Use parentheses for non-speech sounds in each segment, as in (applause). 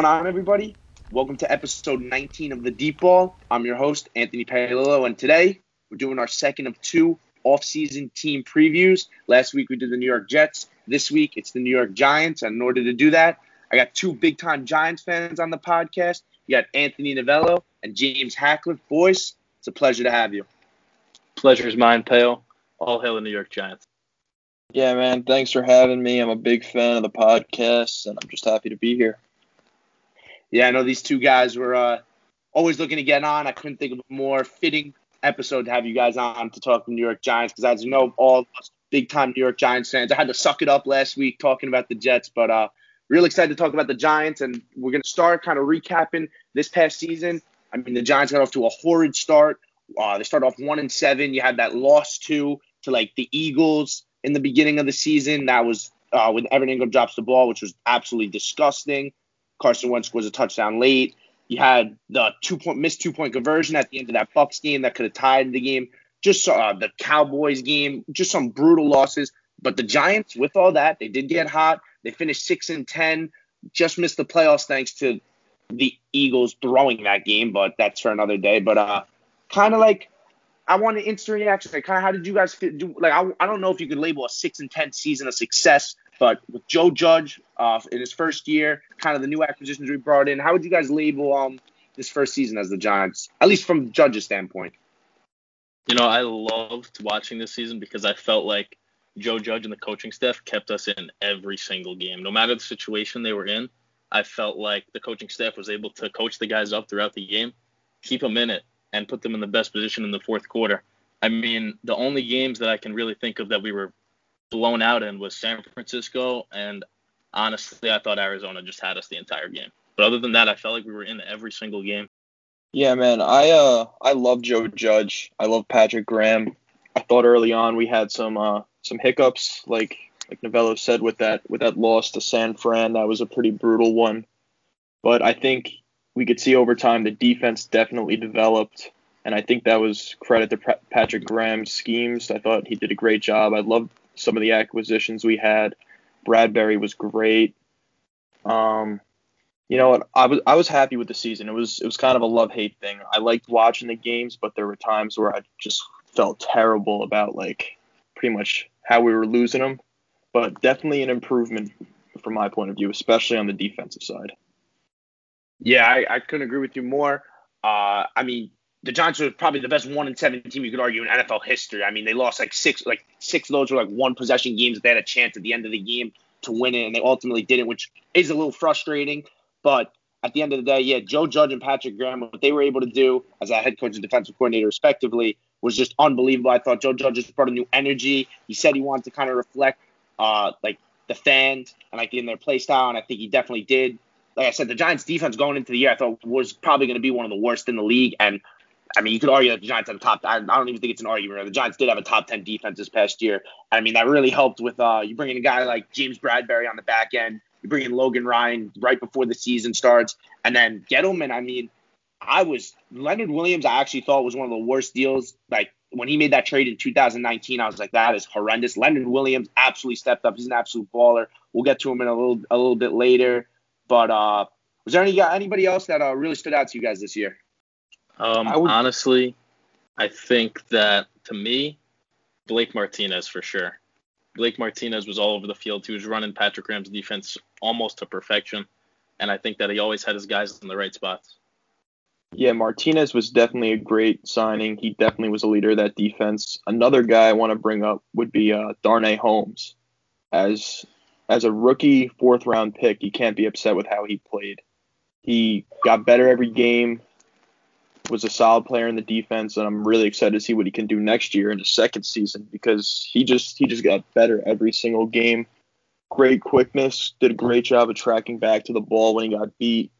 What's going on, everybody? Welcome to episode 19 of the Deep Ball. I'm your host, Anthony Palillo, and today we're doing our second of two off-season team previews. Last week we did the New York Jets. This week it's the New York Giants. And in order to do that, I got two big-time Giants fans on the podcast. You got Anthony Novello and James Hackler. Boys, it's a pleasure to have you. Pleasure is mine, Pale. All hail the New York Giants. Yeah, man. Thanks for having me. I'm a big fan of the podcast, and I'm just happy to be here. Yeah, I know these two guys were uh, always looking to get on. I couldn't think of a more fitting episode to have you guys on to talk New York Giants because, as you know, all big time New York Giants fans. I had to suck it up last week talking about the Jets, but uh, Real excited to talk about the Giants, and we're to start kind of recapping this past season. I mean, the Giants got off to a horrid start. Uh, they started off one and seven. You had that loss to to like the Eagles in the beginning of the season. That was uh, when Evan Engram drops the ball, which was absolutely disgusting. Carson Wentz scores a touchdown late. You had the two point missed two point conversion at the end of that Bucks game that could have tied the game. Just uh, the Cowboys game, just some brutal losses. But the Giants, with all that, they did get hot. They finished six and ten, just missed the playoffs thanks to the Eagles throwing that game, but that's for another day. But uh, kind of like I want an instant reaction. Like, kind of how did you guys feel? Do, like, I, I don't know if you could label a six and ten season a success, but with Joe Judge uh, in his first year, kind of the new acquisitions we brought in, how would you guys label um this first season as the Giants, at least from Judge's standpoint? You know, I loved watching this season because I felt like Joe Judge and the coaching staff kept us in every single game. No matter the situation they were in, I felt like the coaching staff was able to coach the guys up throughout the game, keep them in it, and put them in the best position in the fourth quarter. I mean, the only games that I can really think of that we were blown out in was San Francisco, and honestly, I thought Arizona just had us the entire game. But other than that, I felt like we were in every single game. Yeah, man, I uh I love Joe Judge. I love Patrick Graham. I thought early on we had some uh some hiccups, like like Novello said with that with that loss to San Fran. That was a pretty brutal one. But I think we could see over time the defense definitely developed, and I think that was credit to Patrick Graham's schemes. I thought he did a great job. I loved some of the acquisitions we had. Bradberry was great. Um, you know what? I was I was happy with the season. It was it was kind of a love hate thing. I liked watching the games, but there were times where I just felt terrible about like pretty much how we were losing them, but definitely an improvement from my point of view, especially on the defensive side. Yeah, I, I couldn't agree with you more. Uh, I mean, the Giants are probably the best one in seven team you could argue in NFL history. I mean, they lost like six, like six of those were like one possession games that they had a chance at the end of the game to win it, and they ultimately didn't, which is a little frustrating. But at the end of the day, yeah, Joe Judge and Patrick Graham, what they were able to do as a head coach and defensive coordinator, respectively, was just unbelievable. I thought Joe Judge just brought a new energy. He said he wanted to kind of reflect uh, like the fans and like in their play style, and I think he definitely did. Like I said, the Giants' defense going into the year, I thought was probably going to be one of the worst in the league, and I mean, you could argue that the Giants had a top. I don't even think it's an argument. The Giants did have a top ten defense this past year. I mean, that really helped with uh, you bringing a guy like James Bradberry on the back end. You bring in Logan Ryan right before the season starts, and then Gettleman. I mean, I was Leonard Williams. I actually thought was one of the worst deals. Like when he made that trade in 2019, I was like, that is horrendous. Leonard Williams absolutely stepped up. He's an absolute baller. We'll get to him in a little a little bit later. But uh, was there any anybody else that uh, really stood out to you guys this year? Um, I would, honestly, I think that to me, Blake Martinez for sure. Blake Martinez was all over the field. He was running Patrick Graham's defense almost to perfection, and I think that he always had his guys in the right spots. Yeah, Martinez was definitely a great signing. He definitely was a leader of that defense. Another guy I want to bring up would be uh, Darnay Holmes. As as a rookie fourth round pick, you can't be upset with how he played. He got better every game, was a solid player in the defense, and I'm really excited to see what he can do next year in the second season because he just he just got better every single game. Great quickness, did a great job of tracking back to the ball when he got beat.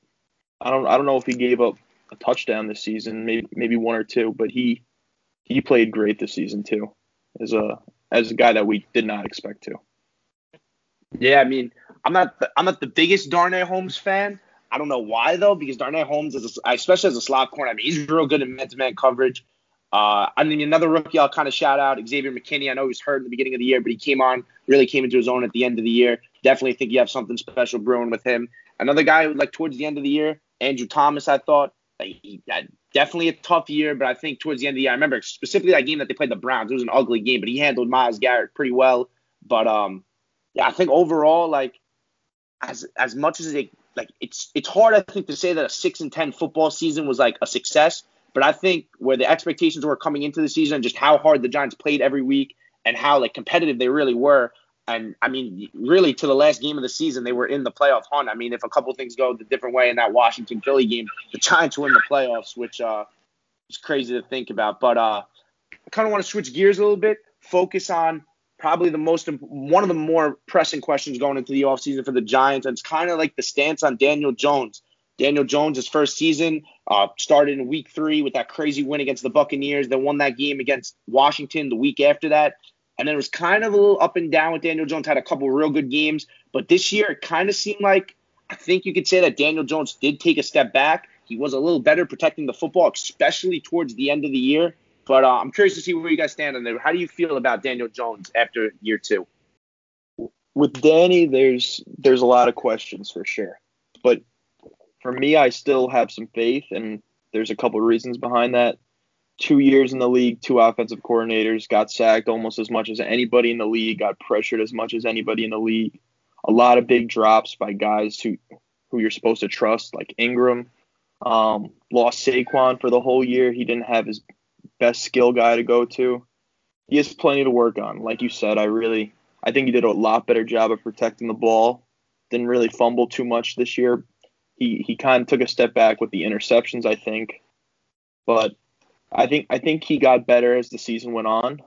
I don't I don't know if he gave up a touchdown this season, maybe maybe one or two, but he he played great this season too, as a as a guy that we did not expect to. Yeah, I mean, I'm not the, I'm not the biggest Darnay Holmes fan. I don't know why though, because Darnay Holmes is a, especially as a slot corner. I mean, he's real good in man-to-man coverage. Uh, I mean, another rookie I'll kind of shout out, Xavier McKinney. I know he was hurt in the beginning of the year, but he came on, really came into his own at the end of the year. Definitely think you have something special brewing with him. another guy like towards the end of the year, Andrew Thomas, I thought he had definitely a tough year, but I think towards the end of the year, I remember specifically that game that they played the Browns. It was an ugly game, but he handled Myles Garrett pretty well. But um, yeah, I think overall, like as as much as it like it's it's hard I think to say that a six and ten football season was like a success, but I think where the expectations were coming into the season, just how hard the Giants played every week and how like competitive they really were. And I mean, really to the last game of the season, they were in the playoff hunt. I mean, if a couple things go the different way in that Washington Philly game, the Giants were in the playoffs, which uh is crazy to think about. But uh I kind of want to switch gears a little bit, focus on probably the most one of the more pressing questions going into the offseason for the Giants. And it's kind of like the stance on Daniel Jones. Daniel Jones, his first season, uh, started in week three with that crazy win against the Buccaneers. Then won that game against Washington the week after that. And then it was kind of a little up and down with Daniel Jones. Had a couple real good games, but this year it kind of seemed like I think you could say that Daniel Jones did take a step back. He was a little better protecting the football, especially towards the end of the year. But uh, I'm curious to see where you guys stand on there. How do you feel about Daniel Jones after year two? With Danny, there's there's a lot of questions for sure, but for me, I still have some faith, and there's a couple reasons behind that. Two years in the league, two offensive coordinators, got sacked almost as much as anybody in the league, got pressured as much as anybody in the league. A lot of big drops by guys who who you're supposed to trust, like Engram. Um, lost Saquon for the whole year. He didn't have his best skill guy to go to. He has plenty to work on. Like you said, I really I think he did a lot better job of protecting the ball. Didn't really fumble too much this year, he he kind of took a step back with the interceptions, I think. But I think I think he got better as the season went on.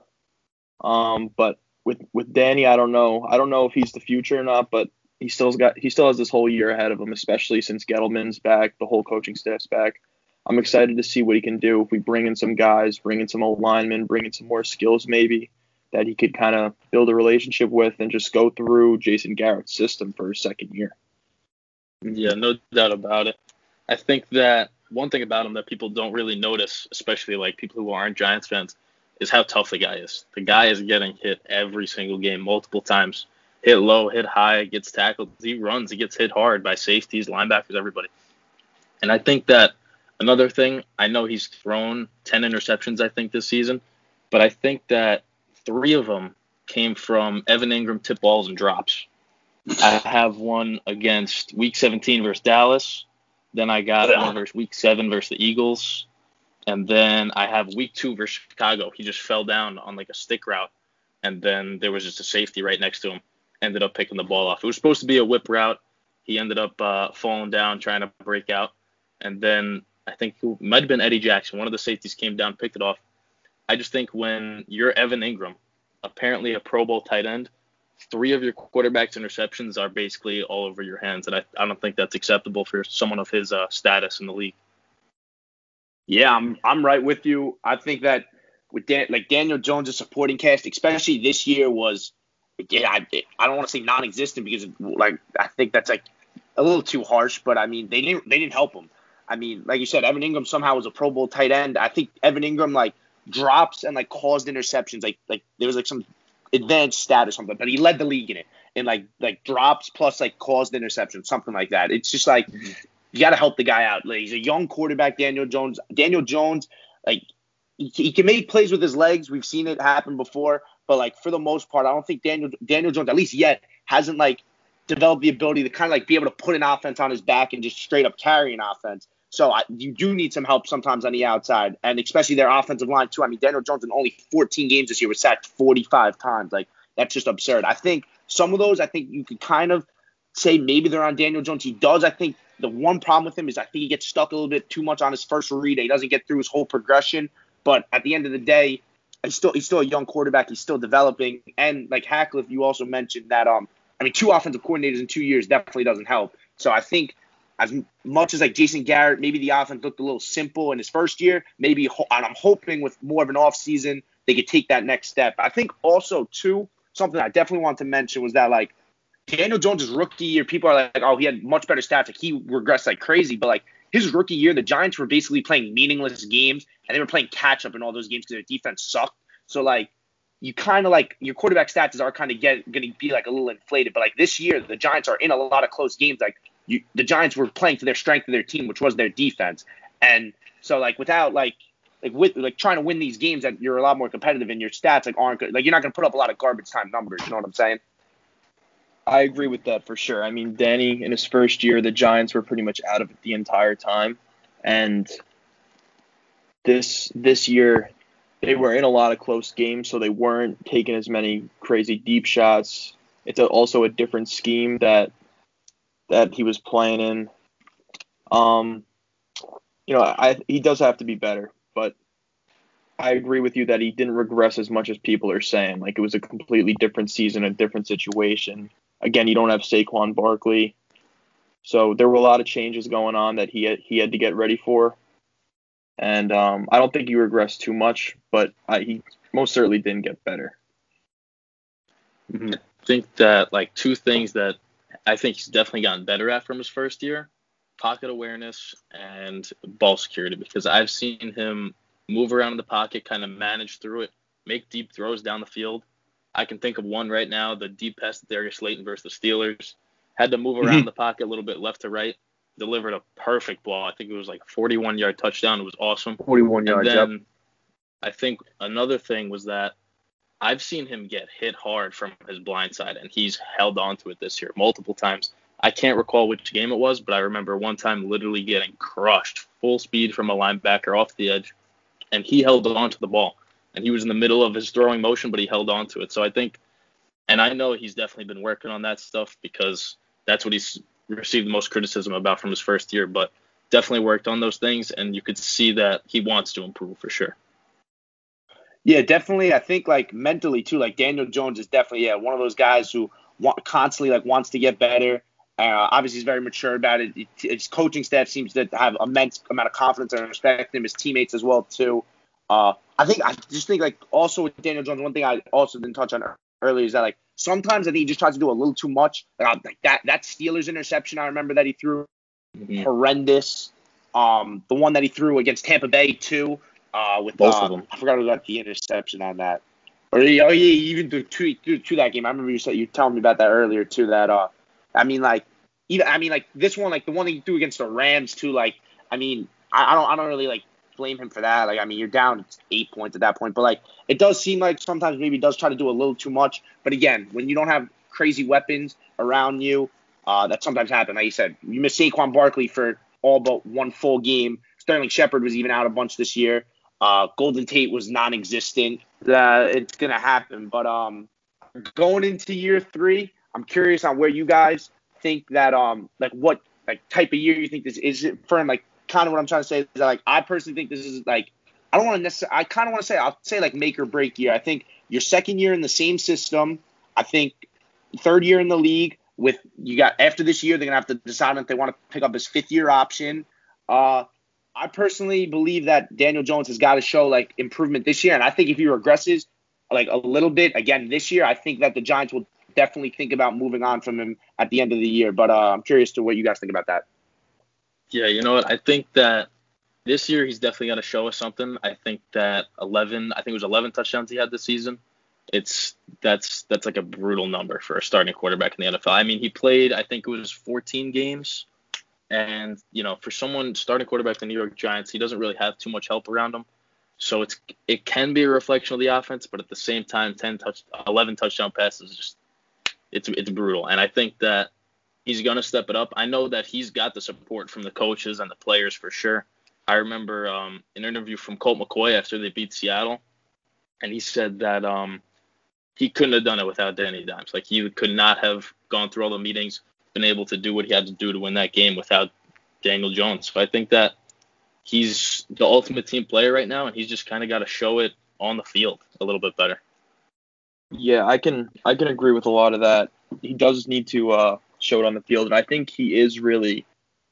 Um, but with with Danny, I don't know. I don't know if he's the future or not, but he still's got he still has this whole year ahead of him, especially since Gettleman's back, the whole coaching staff's back. I'm excited to see what he can do if we bring in some guys, bring in some old linemen, bring in some more skills maybe that he could kind of build a relationship with and just go through Jason Garrett's system for a second year. Yeah, no doubt about it. I think that one thing about him that people don't really notice, especially like people who aren't Giants fans, is how tough the guy is. The guy is getting hit every single game, multiple times. Hit low, hit high, gets tackled. He runs, he gets hit hard by safeties, linebackers, everybody. And I think that another thing, I know he's thrown 10 interceptions, I think, this season, but I think that three of them came from Evan Engram tip balls and drops. I have one against Week 17 versus Dallas. Then I got one versus Week 7 versus the Eagles. And then I have Week 2 versus Chicago. He just fell down on like a stick route. And then there was just a safety right next to him. Ended up picking the ball off. It was supposed to be a whip route. He ended up uh, falling down, trying to break out. And then I think it might have been Eddie Jackson. One of the safeties came down, picked it off. I just think when you're Evan Engram, apparently a Pro Bowl tight end, three of your quarterback's interceptions are basically all over your hands, and I, I don't think that's acceptable for someone of his uh, status in the league. Yeah, I'm I'm right with you. I think that with Dan, like Daniel Jones' supporting cast, especially this year, was yeah, I, I don't want to say non-existent because like I think that's like a little too harsh, but I mean they didn't they didn't help him. I mean, like you said, Evan Engram somehow was a Pro Bowl tight end. I think Evan Engram like drops and like caused interceptions. Like like there was like some advanced stat or something, but he led the league in it and like like drops plus like caused interception, something like that. It's just like you got to help the guy out. Like, he's a young quarterback, Daniel Jones. Daniel Jones, like he, he, can make plays with his legs. We've seen it happen before, but like for the most part, I don't think Daniel Daniel Jones, at least yet, hasn't like developed the ability to kind of like be able to put an offense on his back and just straight up carry an offense. So I, you do need some help sometimes on the outside, and especially their offensive line too. I mean, Daniel Jones in only 14 games this year was sacked 45 times. Like that's just absurd. I think some of those, I think you could kind of say maybe they're on Daniel Jones. He does. I think the one problem with him is I think he gets stuck a little bit too much on his first read. He doesn't get through his whole progression. But at the end of the day, he's still he's still a young quarterback. He's still developing. And like Hackliff, you also mentioned that um I mean two offensive coordinators in two years definitely doesn't help. So I think as much as like Jason Garrett, maybe the offense looked a little simple in his first year. Maybe, and I'm hoping with more of an offseason, they could take that next step. I think also too something I definitely want to mention was that like Daniel Jones' rookie year, people are like, oh, he had much better stats. Like he regressed like crazy, but like his rookie year, the Giants were basically playing meaningless games and they were playing catch up in all those games because their defense sucked. So like you kind of like your quarterback stats are kind of get going to be like a little inflated. But like this year, the Giants are in a lot of close games. Like you, the Giants were playing to their strength of their team, which was their defense. And so like without like like with like trying to win these games that you're a lot more competitive and your stats like aren't good. Like you're not gonna put up a lot of garbage time numbers. You know what I'm saying? I agree with that for sure. I mean, Danny in his first year, the Giants were pretty much out of it the entire time, and this this year they were in a lot of close games, so they weren't taking as many crazy deep shots. It's a, also a different scheme that that he was playing in. Um, you know, I he does have to be better, but I agree with you that he didn't regress as much as people are saying. Like it was a completely different season, a different situation. Again, you don't have Saquon Barkley, so there were a lot of changes going on that he had, he had to get ready for. And um, I don't think he regressed too much, but I, he most certainly didn't get better. Mm-hmm. I think that like two things that I think he's definitely gotten better at from his first year pocket awareness and ball security because I've seen him move around in the pocket, kind of manage through it, make deep throws down the field. I can think of one right now, the deep pass to Darius Slayton versus the Steelers. Had to move around mm-hmm. the pocket a little bit left to right. Delivered a perfect ball. I think it was like 41 yard touchdown. It was awesome. 41 yards. And then yep. I think another thing was that I've seen him get hit hard from his blind side, and he's held on to it this year multiple times. I can't recall which game it was, but I remember one time literally getting crushed full speed from a linebacker off the edge, and he held on to the ball. And he was in the middle of his throwing motion, but he held on to it. So I think, and I know he's definitely been working on that stuff because that's what he's received the most criticism about from his first year, but definitely worked on those things, and you could see that he wants to improve for sure. Yeah, definitely. I think like mentally too. Like Daniel Jones is definitely yeah one of those guys who want, constantly like wants to get better. Uh, obviously, he's very mature about it. His coaching staff seems to have immense amount of confidence and respect him. His teammates as well too. Uh, I think I just think like also with Daniel Jones, one thing I also didn't touch on earlier is that like sometimes I think he just tries to do a little too much. Like, like that that Steelers interception, I remember that he threw mm-hmm. horrendous. Um, the one that he threw against Tampa Bay too. Uh, with both uh, of them. I forgot about the interception on that. Or oh yeah, even to, to, to that game. I remember you said you telling me about that earlier too. That uh, I mean like even I mean like this one like the one that you threw against the Rams too. Like I mean I, I don't I don't really like blame him for that. Like I mean you're down eight points at that point, but like it does seem like sometimes maybe does try to do a little too much. But again, when you don't have crazy weapons around you, uh, that sometimes happen. Like you said, you miss Saquon Barkley for all but one full game. Sterling Shepard was even out a bunch this year. Uh, Golden Tate was non-existent. Uh, it's gonna happen, but um, going into year three, I'm curious on where you guys think that um, like what like type of year you think this is it for him. Like kind of what I'm trying to say is that like I personally think this is like I don't want to necessarily I kind of want to say I'll say like make or break year. I think your second year in the same system. I think third year in the league with you got after this year they're gonna have to decide if they want to pick up his fifth year option. Uh, I personally believe that Daniel Jones has got to show like improvement this year, and I think if he regresses like a little bit again this year, I think that the Giants will definitely think about moving on from him at the end of the year. But uh, I'm curious to what you guys think about that. Yeah, you know what? I think that this year he's definitely going to show us something. I think that 11, I think it was 11 touchdowns he had this season. It's that's that's like a brutal number for a starting quarterback in the NFL. I mean, he played I think it was 14 games and you know, for someone starting quarterback the New York Giants, he doesn't really have too much help around him. So it's it can be a reflection of the offense, but at the same time, 10 touch, 11 touchdown passes just it's it's brutal. And I think that he's gonna step it up. I know that he's got the support from the coaches and the players for sure. I remember um, an interview from Colt McCoy after they beat Seattle, and he said that um, he couldn't have done it without Danny Dimes. Like he could not have gone through all the meetings been able to do what he had to do to win that game without Daniel Jones. So I think that he's the ultimate team player right now, and he's just kind of got to show it on the field a little bit better. Yeah, I can I can agree with a lot of that. He does need to uh, show it on the field, and I think he is really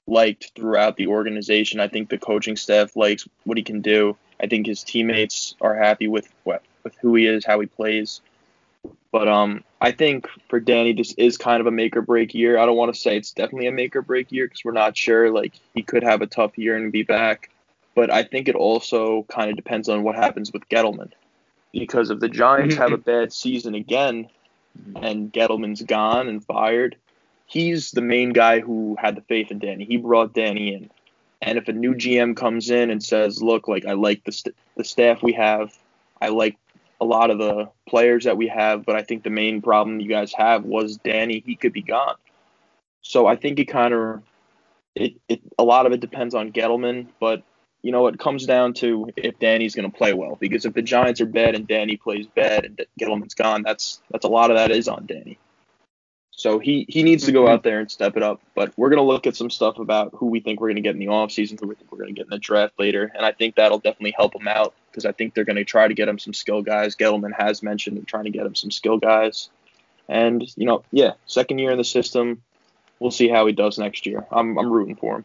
liked throughout the organization. I think the coaching staff likes what he can do. I think his teammates are happy with what with who he is, how he plays. But um, I think for Danny, this is kind of a make or break year. I don't want to say it's definitely a make or break year because we're not sure. Like he could have a tough year and be back. But I think it also kind of depends on what happens with Gettleman. Because if the Giants have a mm-hmm. bad season again and Gettleman's gone and fired, he's the main guy who had the faith in Danny. He brought Danny in. And if a new GM comes in and says, "Look, like I like the st- the staff we have, I like a lot of the players that we have, but I think the main problem you guys have was Danny. He could be gone." So I think it kind of it, it a lot of it depends on Gettleman, but you know it comes down to if Danny's going to play well. Because if the Giants are bad and Danny plays bad and Gettleman's gone, that's that's a lot of that is on Danny. So he he needs to go out there and step it up. But we're gonna look at some stuff about who we think we're gonna get in the offseason, who we think we're gonna get in the draft later, and I think that'll definitely help him out because I think they're gonna try to get him some skill guys. Gettleman has mentioned they're trying to get him some skill guys, and you know, yeah, second year in the system, we'll see how he does next year. I'm I'm rooting for him.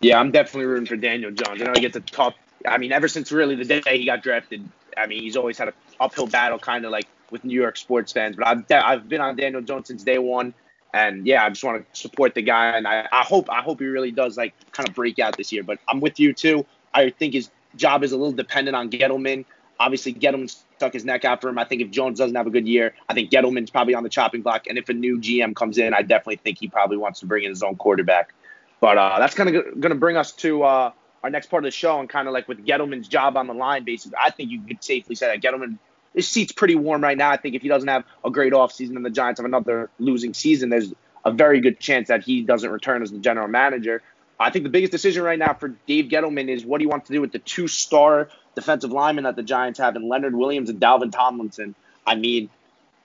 Yeah, I'm definitely rooting for Daniel Jones. I know he gets a tough. I mean, ever since really the day he got drafted, I mean, he's always had an uphill battle, kind of like with New York sports fans. But I've I've been on Daniel Jones since day one, and yeah, I just want to support the guy, and I, I hope I hope he really does like kind of break out this year. But I'm with you too. I think his job is a little dependent on Gettleman. Obviously, Gettleman stuck his neck out for him. I think if Jones doesn't have a good year, I think Gettleman's probably on the chopping block. And if a new GM comes in, I definitely think he probably wants to bring in his own quarterback. But uh, that's kind of going to bring us to uh, our next part of the show, and kind of like with Gettleman's job on the line, basically, I think you could safely say that Gettleman his seat's pretty warm right now. I think if he doesn't have a great offseason and the Giants have another losing season, there's a very good chance that he doesn't return as the general manager. I think the biggest decision right now for Dave Gettleman is what he wants to do with the two star defensive linemen that the Giants have in Leonard Williams and Dalvin Tomlinson. I mean,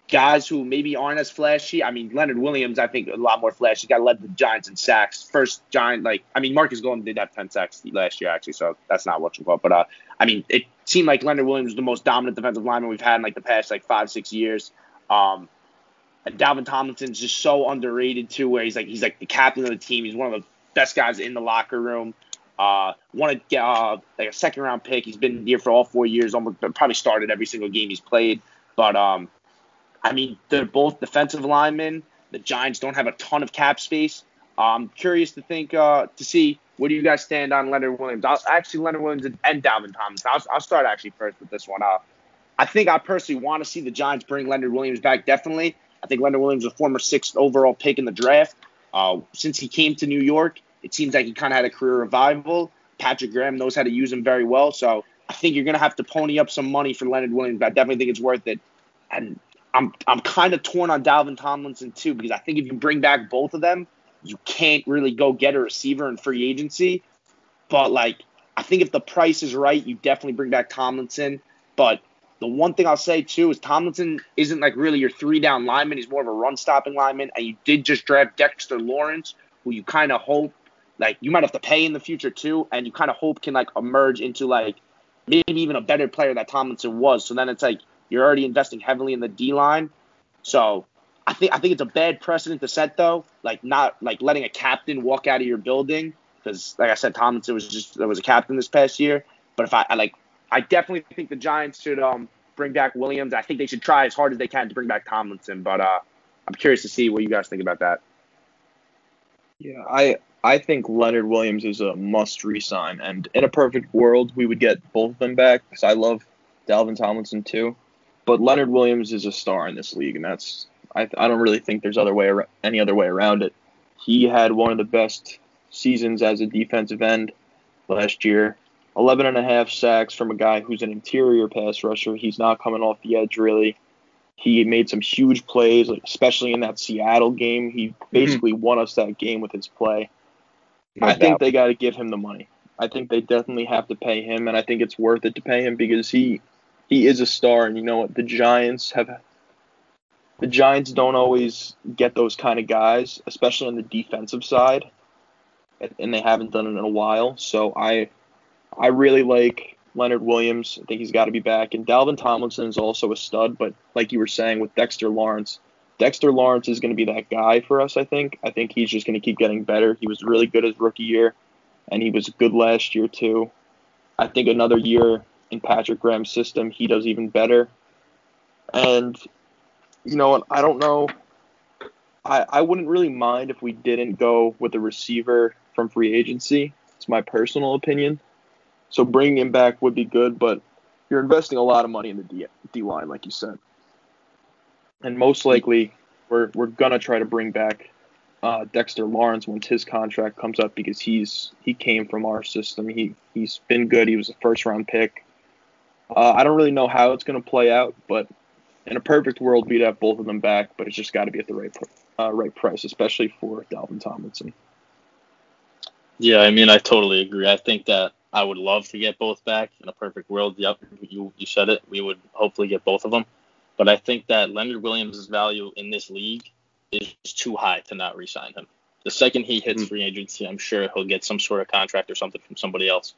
guys who maybe aren't as flashy. I mean, Leonard Williams, I think a lot more flashy. Got led the Giants in sacks. First Giant, like I mean, Marcus Golden did have 10 sacks last year actually, so that's not what you call. But uh, I mean, it seemed like Leonard Williams was the most dominant defensive lineman we've had in like the past like five six years. Um, and Dalvin Tomlinson's just so underrated too, where he's like he's like the captain of the team. He's one of the best guys in the locker room. Uh, want to get uh, like a second round pick. He's been here for all four years. Almost probably started every single game he's played. But um, I mean, they're both defensive linemen. The Giants don't have a ton of cap space. I'm curious to think uh, to see where do you guys stand on Leonard Williams. I'll, actually, Leonard Williams and, Dalvin Thomas. I'll, I'll, start actually first with this one. Uh, I think I personally want to see the Giants bring Leonard Williams back. Definitely, I think Leonard Williams a former sixth overall pick in the draft. Uh, since he came to New York, it seems like he kind of had a career revival. Patrick Graham knows how to use him very well, so I think you're going to have to pony up some money for Leonard Williams. But I definitely think it's worth it. And I'm I'm kind of torn on Dalvin Tomlinson too because I think if you bring back both of them, you can't really go get a receiver in free agency. But like I think if the price is right, you definitely bring back Tomlinson. But the one thing I'll say too is Tomlinson isn't like really your three down lineman. He's more of a run stopping lineman. And you did just draft Dexter Lawrence, who you kind of hope like you might have to pay in the future too, and you kind of hope can like emerge into like maybe even a better player that Tomlinson was. So then it's like you're already investing heavily in the D line. So I think I think it's a bad precedent to set though, like not like letting a captain walk out of your building because like I said, Tomlinson was just there was a captain this past year. But if I, I like I definitely think the Giants should um bring back Williams. I think they should try as hard as they can to bring back Tomlinson. But uh, I'm curious to see what you guys think about that. Yeah, I I think Leonard Williams is a must resign, and in a perfect world, we would get both of them back because I love Dalvin Tomlinson too. But Leonard Williams is a star in this league, and that's I, I don't really think there's other way any other way around it. He had one of the best seasons as a defensive end last year. 11 and a half sacks from a guy who's an interior pass rusher. He's not coming off the edge really. He made some huge plays, especially in that Seattle game. He mm-hmm. basically mm-hmm. won us that game with his play. No I doubt. think they got to give him the money. I think they definitely have to pay him, and I think it's worth it to pay him because he he is a star, and you know what? The Giants have the Giants don't always get those kind of guys, especially on the defensive side, and they haven't done it in a while. So I I really like Leonard Williams. I think he's got to be back, and Dalvin Tomlinson is also a stud. But like you were saying with Dexter Lawrence, Dexter Lawrence is going to be that guy for us. I think. I think he's just going to keep getting better. He was really good his rookie year, and he was good last year too. I think another year in Patrick Graham's system, he does even better. And you know? I don't know. I, I wouldn't really mind if we didn't go with a receiver from free agency. It's my personal opinion. So bringing him back would be good, but you're investing a lot of money in the D, D line, like you said. And most likely, we're, we're going to try to bring back uh, Dexter Lawrence once his contract comes up because he's he came from our system. He he's been good. He was a first round pick. Uh, I don't really know how it's going to play out, but in a perfect world, we'd have both of them back. But it's just got to be at the right uh, right price, especially for Dalvin Tomlinson. Yeah, I mean, I totally agree. I think that I would love to get both back in a perfect world. Yep, you you said it. We would hopefully get both of them, but I think that Leonard Williams' value in this league is too high to not re-sign him. The second he hits mm-hmm. free agency, I'm sure he'll get some sort of contract or something from somebody else.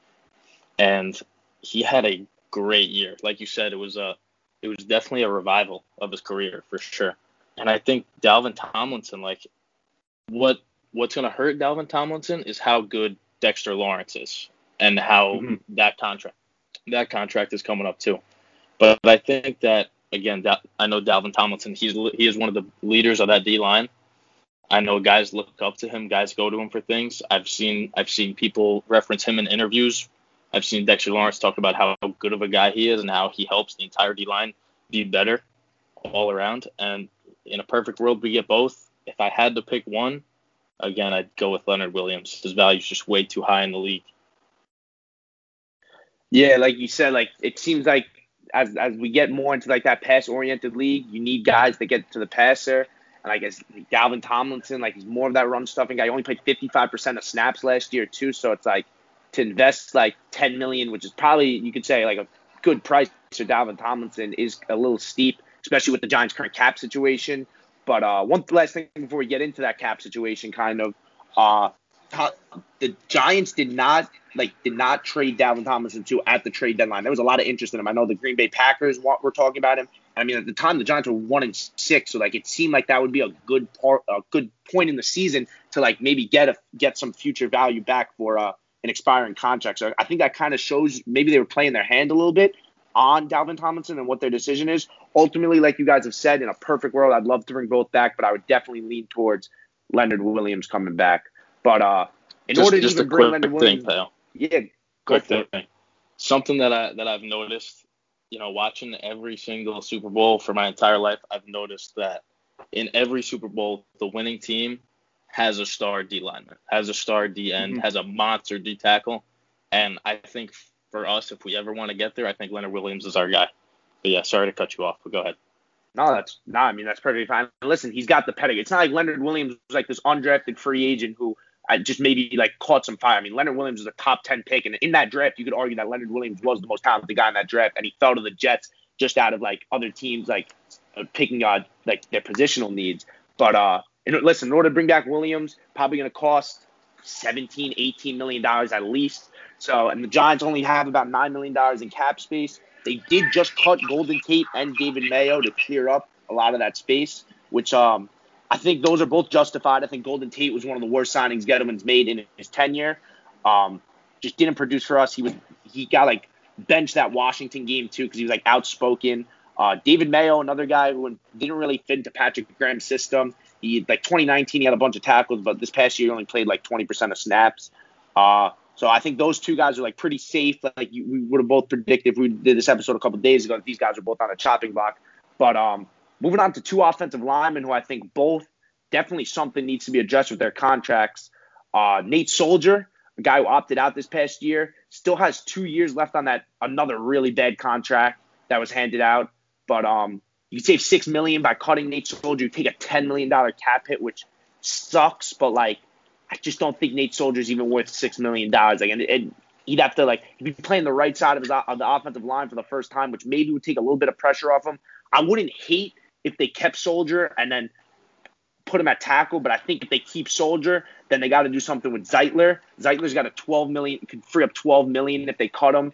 And he had a great year, like you said. It was a it was definitely a revival of his career for sure. And I think Dalvin Tomlinson, like, what what's going to hurt Dalvin Tomlinson is how good Dexter Lawrence is and how mm-hmm. that contract that contract is coming up too. But I think that again, I know Dalvin Tomlinson. He's he is one of the leaders of that D line. I know guys look up to him. Guys go to him for things. I've seen I've seen people reference him in interviews. I've seen Dexter Lawrence talk about how good of a guy he is and how he helps the entire D line be better all around. And in a perfect world, we get both. If I had to pick one, again, I'd go with Leonard Williams. His value is just way too high in the league. Yeah, like you said, like it seems like as as we get more into like that pass oriented league, you need guys that get to the passer. And I guess Dalvin Tomlinson, like he's more of that run stuffing guy. He only played 55% of snaps last year too, so it's like to invest like 10 million, which is probably you could say like a good price for Dalvin Tomlinson, is a little steep, especially with the Giants' current cap situation. But uh, one last thing before we get into that cap situation, kind of, uh, the Giants did not like did not trade Dalvin Tomlinson to at the trade deadline. There was a lot of interest in him. I know the Green Bay Packers were talking about him. I mean, at the time the Giants were one and six, so like it seemed like that would be a good part, a good point in the season to like maybe get a get some future value back for uh, an expiring contract. So I think that kind of shows maybe they were playing their hand a little bit on Dalvin Tomlinson and what their decision is. Ultimately, like you guys have said, in a perfect world, I'd love to bring both back, but I would definitely lean towards Leonard Williams coming back. But uh, in just, order to even bring Leonard Williams, thing, yeah, go quick for thing. Something that I that I've noticed, you know, watching every single Super Bowl for my entire life, I've noticed that in every Super Bowl, the winning team has a star D lineman, has a star D end, mm-hmm. has a monster D tackle, and I think for us, if we ever want to get there, I think Leonard Williams is our guy. But yeah, sorry to cut you off, but go ahead. No, that's no. I mean, that's perfectly fine. Listen, he's got the pedigree. It's not like Leonard Williams was like this undrafted free agent who I just maybe like caught some fire. I mean, Leonard Williams was a top 10 pick. And in that draft, you could argue that Leonard Williams was the most talented guy in that draft. And he fell to the Jets just out of like other teams, like uh, picking on like their positional needs. But uh, listen, in order to bring back Williams, probably going to cost 17, 18 million dollars at least. So, and the Giants only have about nine million dollars in cap space. They did just cut Golden Tate and David Mayo to clear up a lot of that space, which um I think those are both justified. I think Golden Tate was one of the worst signings Gettleman's made in his tenure. Um, just didn't produce for us. He was he got like benched that Washington game too because he was like outspoken. Uh, David Mayo, another guy who didn't really fit into Patrick Graham's system. He like 2019, he had a bunch of tackles, but this past year he only played like 20% of snaps. Uh, so I think those two guys are like pretty safe. Like you, we would have both predicted if we did this episode a couple days ago that these guys are both on a chopping block. But um, Moving on to two offensive linemen who I think both definitely something needs to be addressed with their contracts. Uh, Nate Solder, a guy who opted out this past year, still has two years left on that another really bad contract that was handed out. But um, you save six million by cutting Nate Solder. You take a ten million dollar cap hit, which sucks. But like, I just don't think Nate Solder's even worth six million dollars. Like, and, and he'd have to like he'd be playing the right side of his of the offensive line for the first time, which maybe would take a little bit of pressure off him. I wouldn't hate if they kept Solder and then put him at tackle. But I think if they keep Solder, then they got to do something with Zeitler. Zeitler's got a 12 million, could free up 12 million if they cut him.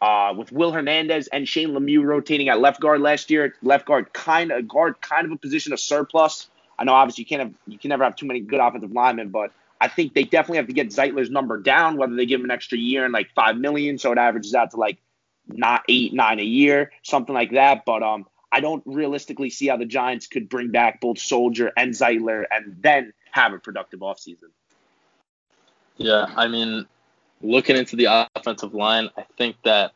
Uh, with Will Hernandez and Shane Lemieux rotating at left guard last year, left guard kind of guard kind of a position of surplus. I know obviously you can't have you can never have too many good offensive linemen, but I think they definitely have to get Zeitler's number down, whether they give him an extra year and like five million, so it averages out to like not eight, nine a year, something like that. But um, I don't realistically see how the Giants could bring back both Solder and Zeitler and then have a productive offseason. Yeah, I mean, looking into the offensive line, I think that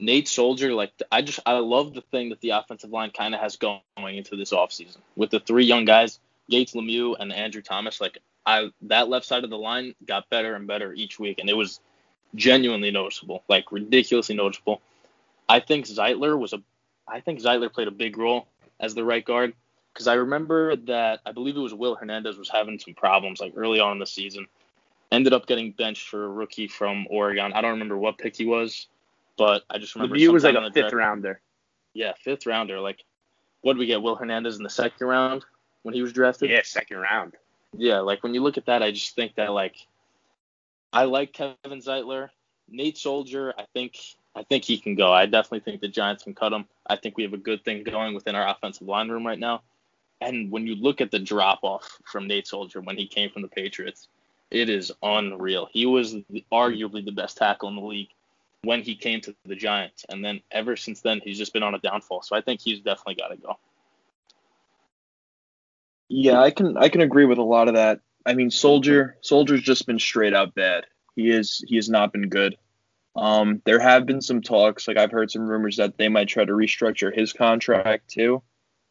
Nate Solder, like I just I love the thing that the offensive line kind of has going into this offseason with the three young guys. Gates Lemieux and Andrew Thomas, like I that left side of the line got better and better each week, and it was genuinely noticeable, like ridiculously noticeable. I think Zeitler was a, I think Zeitler played a big role as the right guard because I remember that I believe it was Will Hernandez was having some problems like early on in the season. Ended up getting benched for a rookie from Oregon. I don't remember what pick he was, but I just remember Lemieux was like a fifth rounder. Yeah, fifth rounder. Like, what did we get? Will Hernandez in the second round when he was drafted. Yeah, second round. Yeah, like when you look at that, I just think that like I like Kevin Zeitler, Nate Solder. I think I think he can go. I definitely think the Giants can cut him. I think we have a good thing going within our offensive line room right now. And when you look at the drop off from Nate Solder when he came from the Patriots, it is unreal. He was arguably the best tackle in the league when he came to the Giants, and then ever since then he's just been on a downfall. So I think he's definitely got to go. Yeah, I can I can agree with a lot of that. I mean, Solder Solder's just been straight out bad. He is he has not been good. Um, there have been some talks, like I've heard some rumors that they might try to restructure his contract too,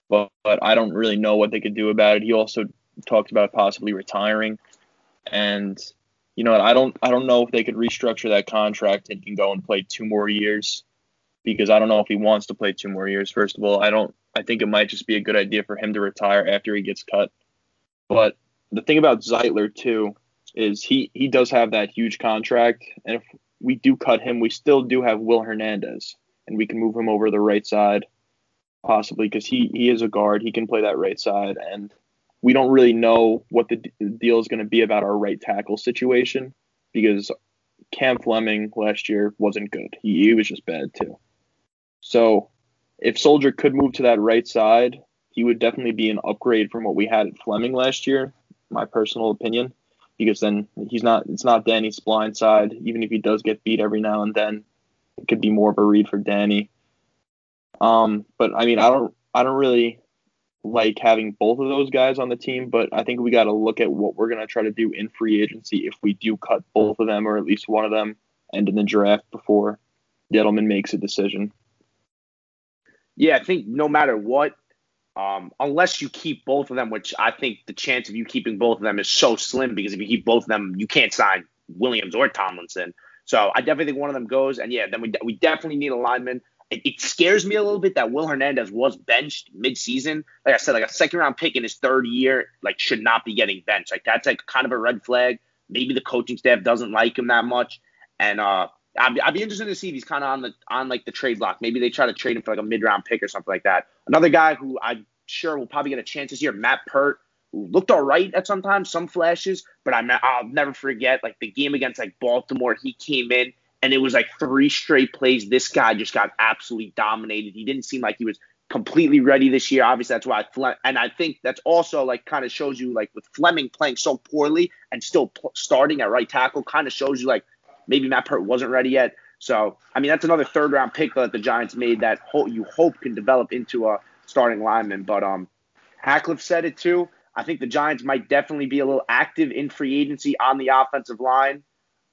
but, but I don't really know what they could do about it. He also talked about possibly retiring, and you know I don't I don't know if they could restructure that contract and can go and play two more years because I don't know if he wants to play two more years. First of all, I don't. I think it might just be a good idea for him to retire after he gets cut. But the thing about Zeitler too is he he does have that huge contract, and if we do cut him, we still do have Will Hernandez, and we can move him over the right side, possibly because he he is a guard. He can play that right side, and we don't really know what the deal is going to be about our right tackle situation because Cam Fleming last year wasn't good. He, he was just bad too. So if Solder could move to that right side, he would definitely be an upgrade from what we had at Fleming last year, my personal opinion. Because then he's not it's not Danny's blind side. Even if he does get beat every now and then, it could be more of a read for Danny. Um, but I mean I don't I don't really like having both of those guys on the team, but I think we got to look at what we're to try to do in free agency if we do cut both of them or at least one of them and in the draft before Gettleman makes a decision. Yeah, I think no matter what, um, unless you keep both of them, which I think the chance of you keeping both of them is so slim because if you keep both of them, you can't sign Williams or Tomlinson. So I definitely think one of them goes, and yeah, then we we definitely need a lineman. It, it scares me a little bit that Will Hernandez was benched mid-season. Like I said, like a second-round pick in his third year, like should not be getting benched. Like that's like kind of a red flag. Maybe the coaching staff doesn't like him that much, and uh, I'd be, I'd be interested to see if he's kind of on the on like the trade block. Maybe they try to trade him for like a mid round pick or something like that. Another guy who I'm sure will probably get a chance this year, Matt Peart, who looked all right at some sometimes, some flashes, but I'm I'll never forget like the game against like Baltimore. He came in and it was like three straight plays. This guy just got absolutely dominated. He didn't seem like he was completely ready this year. Obviously, that's why I Fle- and I think that's also like kind of shows you like with Fleming playing so poorly and still pl- starting at right tackle, kind of shows you like maybe Matt Peart wasn't ready yet. So I mean that's another third round pick that the Giants made that ho- you hope can develop into a starting lineman. But um, Hackliff said it too. I think the Giants might definitely be a little active in free agency on the offensive line.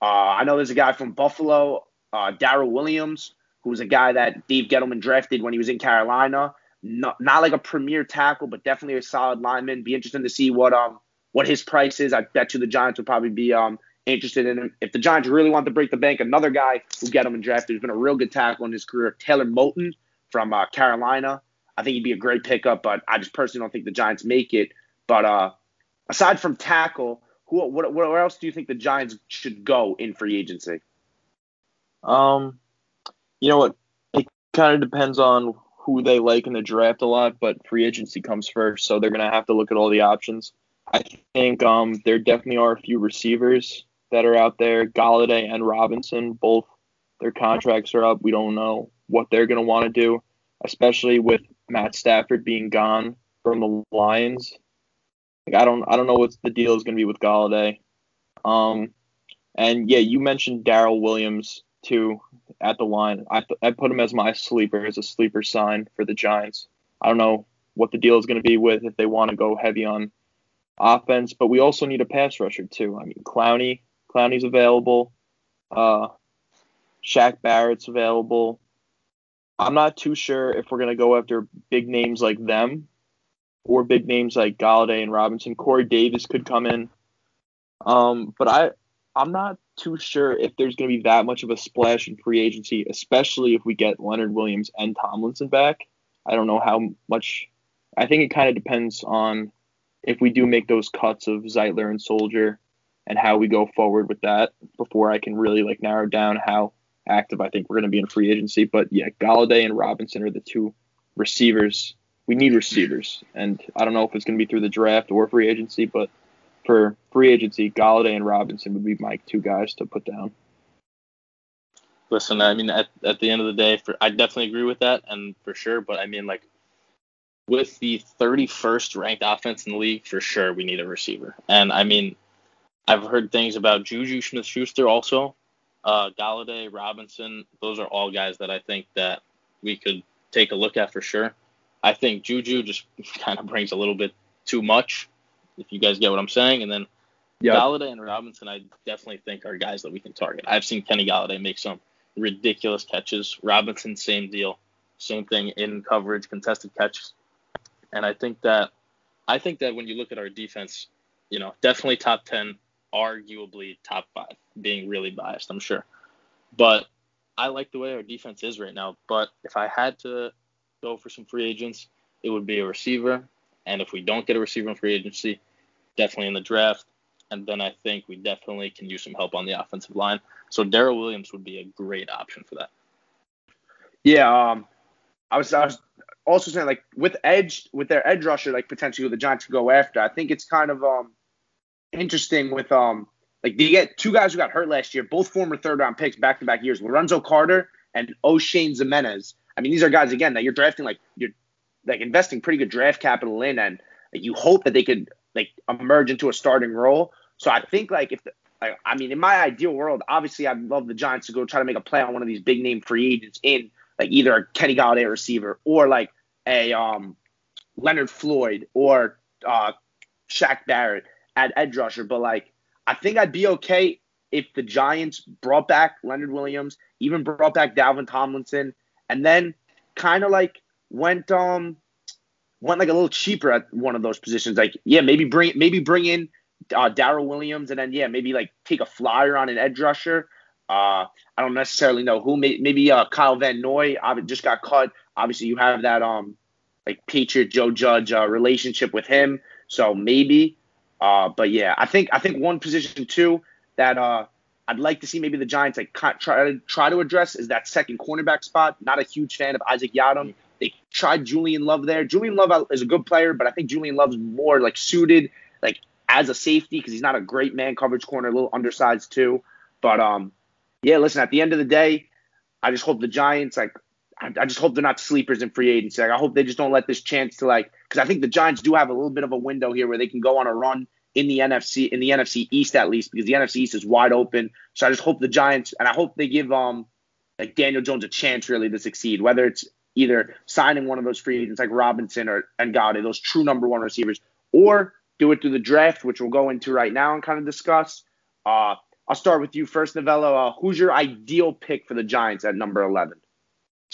Uh, I know there's a guy from Buffalo, uh, Daryl Williams, who was a guy that Dave Gettleman drafted when he was in Carolina. Not, not like a premier tackle, but definitely a solid lineman. Be interesting to see what um what his price is. I bet you the Giants would probably be um interested in him. If the Giants really want to break the bank, another guy who Gettleman drafted who's been a real good tackle in his career, Taylor Moton from uh, Carolina. I think he'd be a great pickup, but I just personally don't think the Giants make it. But uh, aside from tackle, who what, where else do you think the Giants should go in free agency? Um, you know what? It kind of depends on who they like in the draft a lot, but free agency comes first, so they're gonna have to look at all the options. I think um there definitely are a few receivers that are out there. Golladay and Robinson, both their contracts are up. We don't know what they're gonna want to do, especially with Matt Stafford being gone from the Lions. Like I don't I don't know what the deal is gonna be with Golladay. Um, and yeah, you mentioned Daryl Williams too at the line. I, I put him as my sleeper, as a sleeper sign for the Giants. I don't know what the deal is going to be with if they want to go heavy on offense, but we also need a pass rusher too. I mean, Clowney, Clowney's available. Uh, Shaq Barrett's available. I'm not too sure if we're going to go after big names like them, or big names like Golladay and Robinson. Corey Davis could come in. Um, but I I'm not too sure if there's going to be that much of a splash in free agency, especially if we get Leonard Williams and Tomlinson back. I don't know how much. I think it kind of depends on if we do make those cuts of Zeitler and Solder and how we go forward with that before I can really like narrow down how active I think we're going to be in free agency. But yeah, Golladay and Robinson are the two receivers. We need receivers, and I don't know if it's going to be through the draft or free agency, but for free agency, Golladay and Robinson would be my two guys to put down. Listen, I mean, at, at the end of the day, for I definitely agree with that, and for sure. But I mean, like, with the 31st ranked offense in the league, for sure we need a receiver. And I mean, I've heard things about Juju Smith-Schuster also, uh, Golladay, Robinson. Those are all guys that I think that we could take a look at for sure. I think Juju just (laughs) kind of brings a little bit too much, if you guys get what I'm saying. And then yep. Golladay and Robinson, I definitely think are guys that we can target. I've seen Kenny Golladay make some ridiculous catches. Robinson, same deal, same thing in coverage, contested catches. And I think that I think that when you look at our defense, you know, definitely top ten, arguably top five, being really biased, I'm sure. But I like the way our defense is right now. But if I had to go for some free agents, it would be a receiver. And if we don't get a receiver in free agency, definitely in the draft. And then I think we definitely can use some help on the offensive line. So Daryl Williams would be a great option for that. Yeah, um, I was I was also saying like with edge with their edge rusher like potentially with the Giants could go after. I think it's kind of um interesting with um like they get two guys who got hurt last year, both former third round picks back to back years, Lorenzo Carter and Oshane Ximines. I mean, these are guys again that you're drafting like you're like investing pretty good draft capital in, and like, you hope that they could like emerge into a starting role. So I think like if the, like, I mean in my ideal world, obviously I'd love the Giants to go try to make a play on one of these big name free agents in like either a Kenny Golladay receiver or like a um Leonard Floyd or uh Shaq Barrett at edge rusher. But like I think I'd be okay if the Giants brought back Leonard Williams, even brought back Dalvin Tomlinson, and then kind of like went um went like a little cheaper at one of those positions. Like, yeah, maybe bring maybe bring in uh, Daryl Williams, and then yeah, maybe like take a flyer on an edge rusher. Uh, I don't necessarily know who. Maybe uh, Kyle Van Noy I just got cut. Obviously, you have that um like Patriot Joe Judge uh, relationship with him, so maybe. Uh, but yeah, I think I think one position too that uh I'd like to see maybe the Giants like try to try to address is that second cornerback spot. Not a huge fan of Isaac Yiadom. They tried Julian Love there. Julian Love is a good player, but I think Julian Love's more like suited like as a safety because he's not a great man coverage corner, a little undersized too. But um, yeah, listen. At the end of the day, I just hope the Giants like. I, I just hope they're not sleepers in free agency. Like, I hope they just don't let this chance to like because I think the Giants do have a little bit of a window here where they can go on a run in the NFC in the NFC East at least because the NFC East is wide open. So I just hope the Giants and I hope they give um like Daniel Jones a chance really to succeed, whether it's either signing one of those free agents like Robinson or and Golladay, those true number one receivers, or do it through the draft, which we'll go into right now and kind of discuss. Uh, I'll start with you first, Novello. Uh, who's your ideal pick for the Giants at number 11?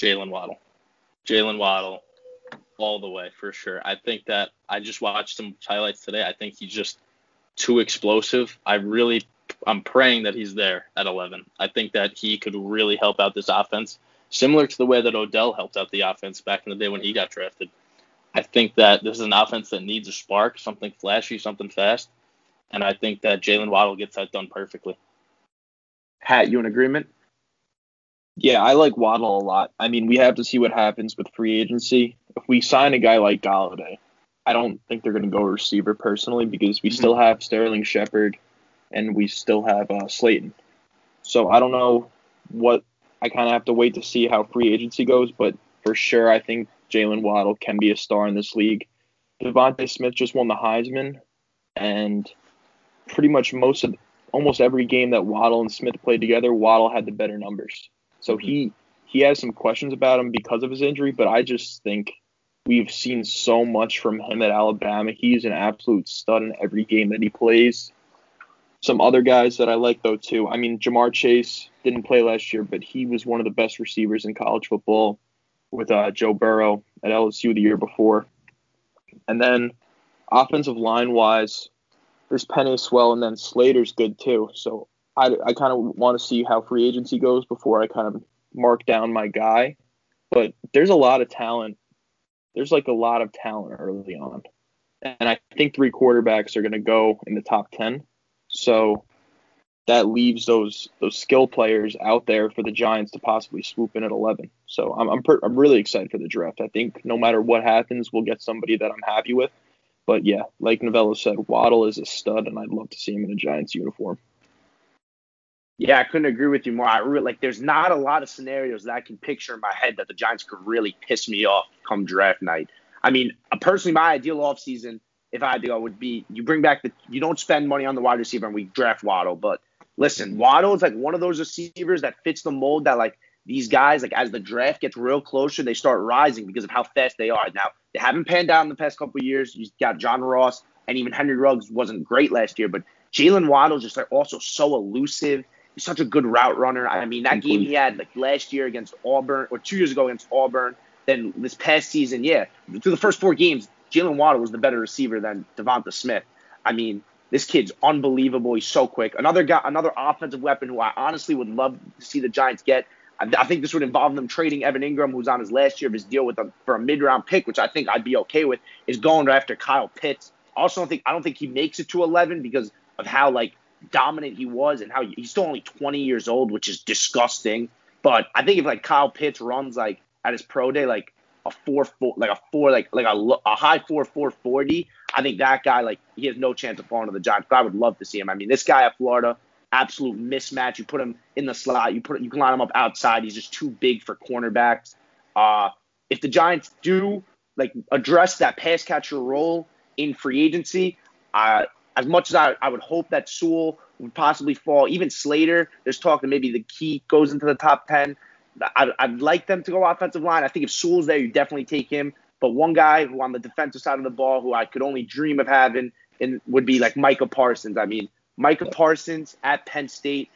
Jaylen Waddle. Jaylen Waddle, all the way for sure. I think that I just watched some highlights today. I think he's just too explosive. I really, I'm praying that he's there at 11. I think that he could really help out this offense similar to the way that Odell helped out the offense back in the day when he got drafted. I think that this is an offense that needs a spark, something flashy, something fast, and I think that Jaylen Waddle gets that done perfectly. Hat, you in agreement? Yeah, I like Waddle a lot. I mean, we have to see what happens with free agency. If we sign a guy like Golladay, I don't think they're going to go receiver personally because we mm-hmm. still have Sterling Shepard and we still have uh, Slayton. So I don't know what I kind of have to wait to see how free agency goes, but for sure, I think Jaylen Waddle can be a star in this league. DeVonta Smith just won the Heisman, and pretty much most of almost every game that Waddle and Smith played together, Waddle had the better numbers. So mm-hmm. he he has some questions about him because of his injury, but I just think we've seen so much from him at Alabama. He's an absolute stud in every game that he plays. Some other guys that I like though too. I mean, Ja'Marr Chase didn't play last year, but he was one of the best receivers in college football with uh, Joe Burrow at LSU the year before. And then offensive line wise, there's Penei Sewell and then Slater's good too. So I, I kind of want to see how free agency goes before I kind of mark down my guy. But there's a lot of talent. There's like a lot of talent early on. And I think three quarterbacks are going to go in the top 10. So that leaves those those skill players out there for the Giants to possibly swoop in at 11. So I'm I'm, per, I'm really excited for the draft. I think no matter what happens, we'll get somebody that I'm happy with. But yeah, like Novello said, Waddle is a stud, and I'd love to see him in a Giants uniform. Yeah, I couldn't agree with you more. I really, like, there's not a lot of scenarios that I can picture in my head that the Giants could really piss me off come draft night. I mean, uh, personally, my ideal offseason, if I had to go, would be you bring back the, you don't spend money on the wide receiver and we draft Waddle. But listen, Waddle is like one of those receivers that fits the mold that, like, these guys, like, as the draft gets real closer, they start rising because of how fast they are. Now, they haven't panned out in the past couple years. You got John Ross and even Henry Ruggs wasn't great last year, but Jaylen Waddle just like also so elusive. He's such a good route runner. I mean, that game he had like last year against Auburn or two years ago against Auburn. Then this past season, yeah, through the first four games, Jaylen Waddle was the better receiver than Devonta Smith. I mean, this kid's unbelievable. He's so quick. Another guy, another offensive weapon who I honestly would love to see the Giants get. I, I think this would involve them trading Evan Engram, who's on his last year of his deal with them for a mid-round pick, which I think I'd be okay with. Is going after Kyle Pitts. Also, don't think I don't think he makes it to 11 because of how like dominant he was and how he's still only 20 years old, which is disgusting. But I think if like Kyle Pitts runs like at his pro day, like a four four, like a four, like like a, a high four four forty, I think that guy like he has no chance of falling to the Giants. But I would love to see him. I mean, this guy at Florida, absolute mismatch. You put him in the slot, you put you can line him up outside. He's just too big for cornerbacks. Uh, if the Giants do like address that pass catcher role in free agency, uh, as much as I, I would hope that Sewell would possibly fall, even Slater, there's talk that maybe the key goes into the top 10. I, I'd like them to go offensive line. I think if Sewell's there, you definitely take him. But one guy who on the defensive side of the ball who I could only dream of having and would be like Micah Parsons. I mean, Micah Parsons at Penn State,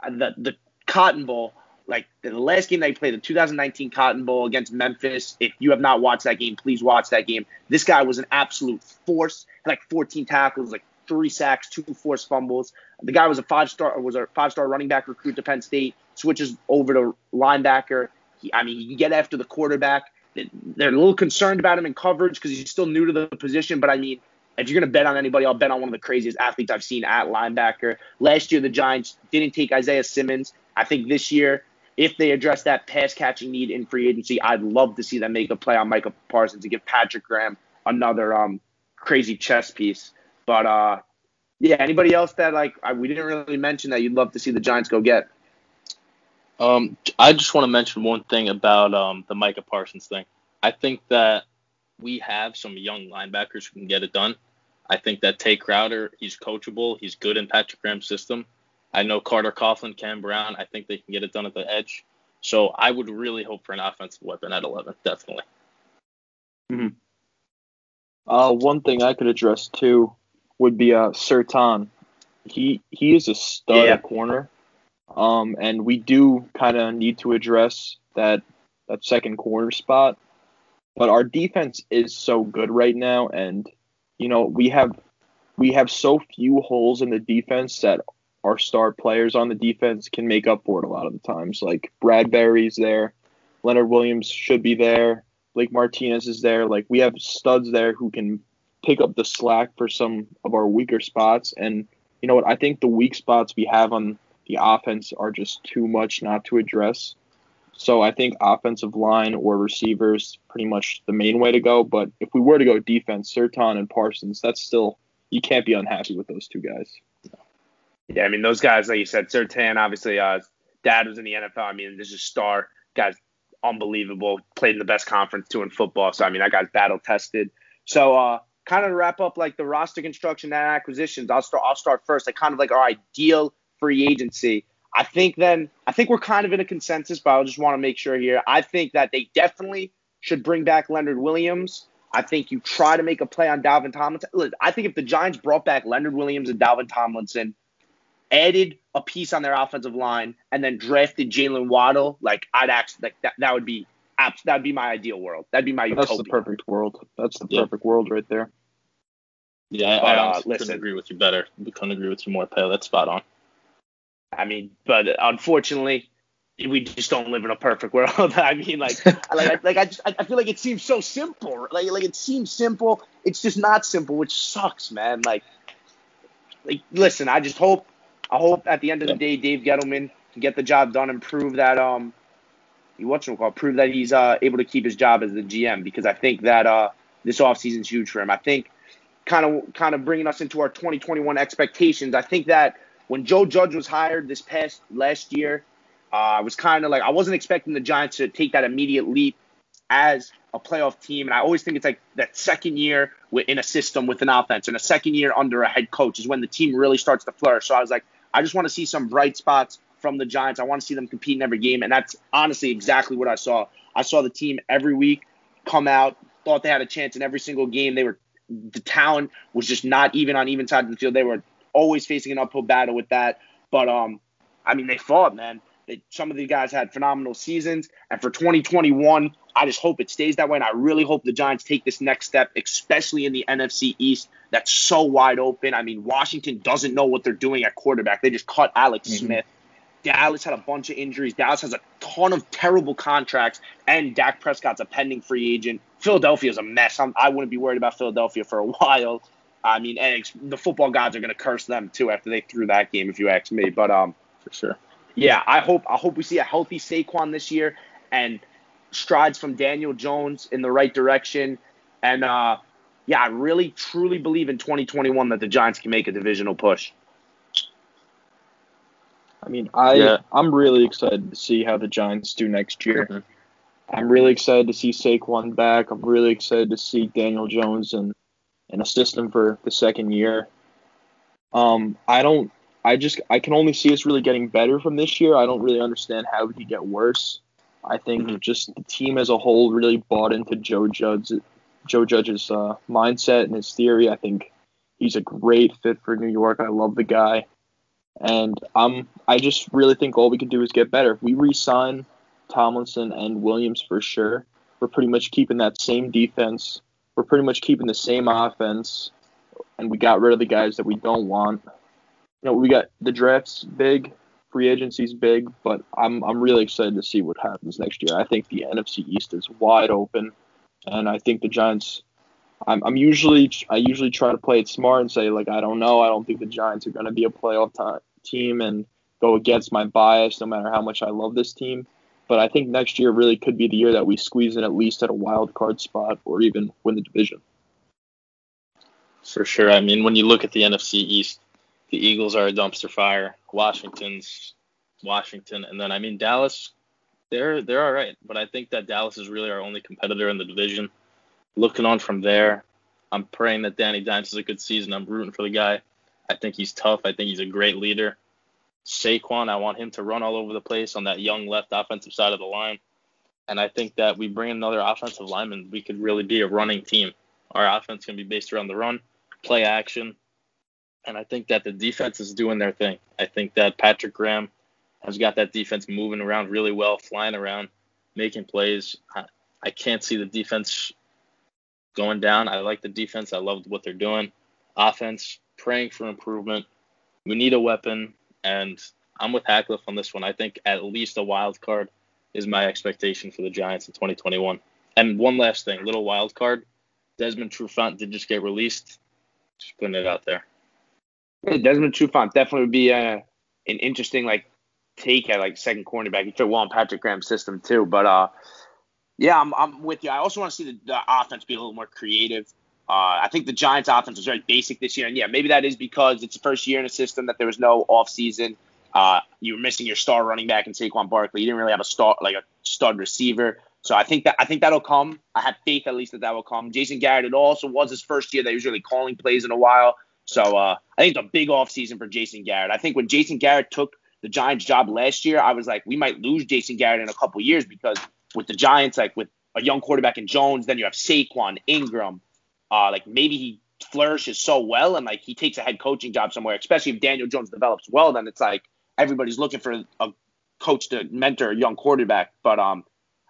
uh, the the Cotton Bowl, like the last game they played, the 2019 Cotton Bowl against Memphis. If you have not watched that game, please watch that game. This guy was an absolute force, like 14 tackles, like three sacks, two forced fumbles. The guy was a five star was a five star running back recruit to Penn State. Switches over to linebacker. He, I mean, he can get after the quarterback. They're a little concerned about him in coverage because he's still new to the position. But I mean, if you're going to bet on anybody, I'll bet on one of the craziest athletes I've seen at linebacker. Last year, the Giants didn't take Isaiah Simmons. I think this year, if they address that pass catching need in free agency, I'd love to see them make a play on Micah Parsons to give Patrick Graham another um, crazy chess piece. But uh, yeah, anybody else that like I, we didn't really mention that you'd love to see the Giants go get? Um, I just want to mention one thing about um, the Micah Parsons thing. I think that we have some young linebackers who can get it done. I think that Tae Crowder, he's coachable. He's good in Patrick Graham's system. I know Carter Coughlin, Cam Brown. I think they can get it done at the edge. So I would really hope for an offensive weapon at 11, definitely. Mm-hmm. Uh, one thing I could address too would be uh Surtain. He he is a stud yeah. at corner. Um, and we do kind of need to address that that second corner spot. But our defense is so good right now, and you know we have we have so few holes in the defense that our star players on the defense can make up for it a lot of the times. Like Bradberry's there, Leonard Williams should be there, Blake Martinez is there. Like we have studs there who can pick up the slack for some of our weaker spots. And you know what? I think the weak spots we have on the offense are just too much not to address. So I think offensive line or receivers pretty much the main way to go. But if we were to go defense, Surtain and Parsons, that's still you can't be unhappy with those two guys. Yeah, I mean those guys, like you said, Surtain, obviously, uh, dad was in the NFL. I mean, this is star guys, unbelievable. Played in the best conference too in football. So I mean, that guy's battle tested. So uh, kind of wrap up like the roster construction and acquisitions, I'll start. I'll start first. Like kind of like our ideal free agency. I think then I think we're kind of in a consensus, but I just want to make sure here. I think that they definitely should bring back Leonard Williams. I think you try to make a play on Dalvin Tomlinson. I think if the Giants brought back Leonard Williams and Dalvin Tomlinson, added a piece on their offensive line, and then drafted Jaylen Waddle, like I'd actually like that that would be abs- that'd be my ideal world. That'd be my That's utopia. the perfect world. That's the Yeah. perfect world right there. Yeah, I, But, I uh, listen. couldn't agree with you better. We couldn't agree with you more, Pale. That's spot on. I mean, but unfortunately, we just don't live in a perfect (laughs) world. I mean, like, (laughs) like, I- like I, just, I I feel like it seems so simple. Like, like it seems simple. It's just not simple, which sucks, man. Like, like, listen, I just hope, I hope at the end of the day, Dave Gettleman can get the job done and prove that, um, he what's it called, prove that he's uh able to keep his job as the GM because I think that uh this offseason's huge for him. I think kind of kind of bringing us into our 2021 expectations. I think that when Joe Judge was hired this past last year, uh, I was kind of like I wasn't expecting the Giants to take that immediate leap as a playoff team, and I always think it's like that second year in a system with an offense and a second year under a head coach is when the team really starts to flourish. So I was like, I just want to see some bright spots from the Giants. I want to see them compete in every game, and that's honestly exactly what I saw. I saw the team every week come out, thought they had a chance in every single game. They were the talent was just not even on even side of the field. They were always facing an uphill battle with that. But um, I mean, they fought, man. They, some of the guys had phenomenal seasons, and for 2021, I just hope it stays that way. And I really hope the Giants take this next step, especially in the NFC East. That's so wide open. I mean, Washington doesn't know what they're doing at quarterback. They just cut Alex Mhm. Smith. Dallas had a bunch of injuries. Dallas has a ton of terrible contracts, and Dak Prescott's a pending free agent. Philadelphia's a mess. I'm, I wouldn't be worried about Philadelphia for a (laughs) while. I mean, and the football gods are going to curse them too after they threw that game, if you ask me. But um, For sure. yeah, I hope I hope we see a healthy Saquon this year and strides from Daniel Jones in the right direction. And uh, yeah, I really truly believe in 2021 that the Giants can make a divisional push. I mean, I Yeah. I'm really excited to see how the Giants do next year. Mhm. I'm really excited to see Saquon back. I'm really excited to see Daniel Jones and and assist him for the second year. Um, I don't. I just I can only see us really getting better from this year. I don't really understand how we could get worse. I think Mhm. just the team as a whole really bought into Joe Judge, Joe Judge's uh, mindset and his theory. I think he's a great fit for New York. I love the guy, and I'm I just really think all we can do is get better. If we re-sign Tomlinson and Williams for sure, we're pretty much keeping that same defense. We're pretty much keeping the same offense, and we got rid of the guys that we don't want. You know, we got the draft's big, free agency's big, but I'm I'm really excited to see what happens next year. I think the NFC East is wide open, and I think the Giants. I'm I'm usually I usually try to play it smart and say like I don't know. I don't think the Giants are going to be a playoff team and go against my bias, no matter how much I love this team. But I think next year really could be the year that we squeeze in at least at a wild card spot or even win the division. For sure. I mean, when you look at the NFC East, the Eagles are a dumpster fire. Washington's Washington, and then I mean Dallas, they're they're all right, but I think that Dallas is really our only competitor in the division. Looking on from there, I'm praying that Danny Dimes has a good season. I'm rooting for the guy. I think he's tough. I think he's a great leader. Saquon, I want him to run all over the place on that young left offensive side of the line. And I think that we bring another offensive lineman, we could really be a running team. Our offense can be based around the run, play action. And I think that the defense is doing their thing. I think that Patrick Graham has got that defense moving around really well, flying around, making plays. I, I can't see the defense going down. I like the defense. I love what they're doing. Offense, praying for improvement. We need a weapon, and I'm with Hackliff on this one. I think at least a wild card is my expectation for the Giants in 2021. And one last thing, little wild card. Desmond Trufant did just get released. Just putting it out there. Desmond Trufant definitely would be uh, an interesting like take at like second cornerback. He fit well in Patrick Graham's system too. But uh, yeah, I'm, I'm with you. I also want to see the, the offense be a little more creative. Uh, I think the Giants' offense was very basic this year, and yeah, maybe that is because it's the first year in a system that there was no offseason. Uh, you were missing your star running back in Saquon Barkley. You didn't really have a star like a stud receiver. So I think that I think that'll come. I have faith at least that that will come. Jason Garrett, it also was his first year that he was really calling plays in a while. So uh, I think it's a big offseason for Jason Garrett. I think when Jason Garrett took the Giants' job last year, I was like, we might lose Jason Garrett in a couple years because with the Giants, like with a young quarterback in Jones, then you have Saquon, Engram. Uh, like maybe he flourishes so well and like he takes a head coaching job somewhere, especially if Daniel Jones develops well, then it's like everybody's looking for a coach to mentor a young quarterback. But um,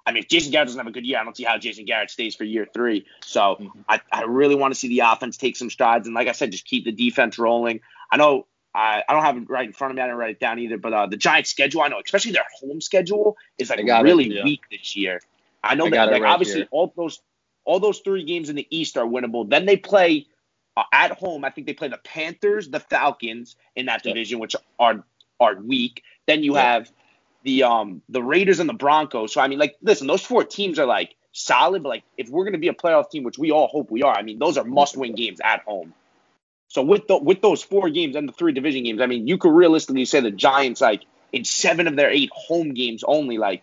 I mean, if Jason Garrett doesn't have a good year, I don't see how Jason Garrett stays for year three. So mm-hmm. I, I really want to see the offense take some strides. And like I said, just keep the defense rolling. I know I, I don't have it right in front of me. I didn't write it down either. But uh, the Giants' schedule, I know, especially their home schedule, is like really it, yeah. weak this year. I know I that like right obviously here. all those all those three games in the East are winnable. Then they play uh, at home. I think they play the Panthers, the Falcons in that division, which are are weak. Then you have the um the Raiders and the Broncos. So I mean, like, listen, those four teams are like solid, but like if we're gonna be a playoff team, which we all hope we are, I mean, those are must win games at home. So with the with those four games and the three division games, I mean, you could realistically say the Giants like in seven of their eight home games only like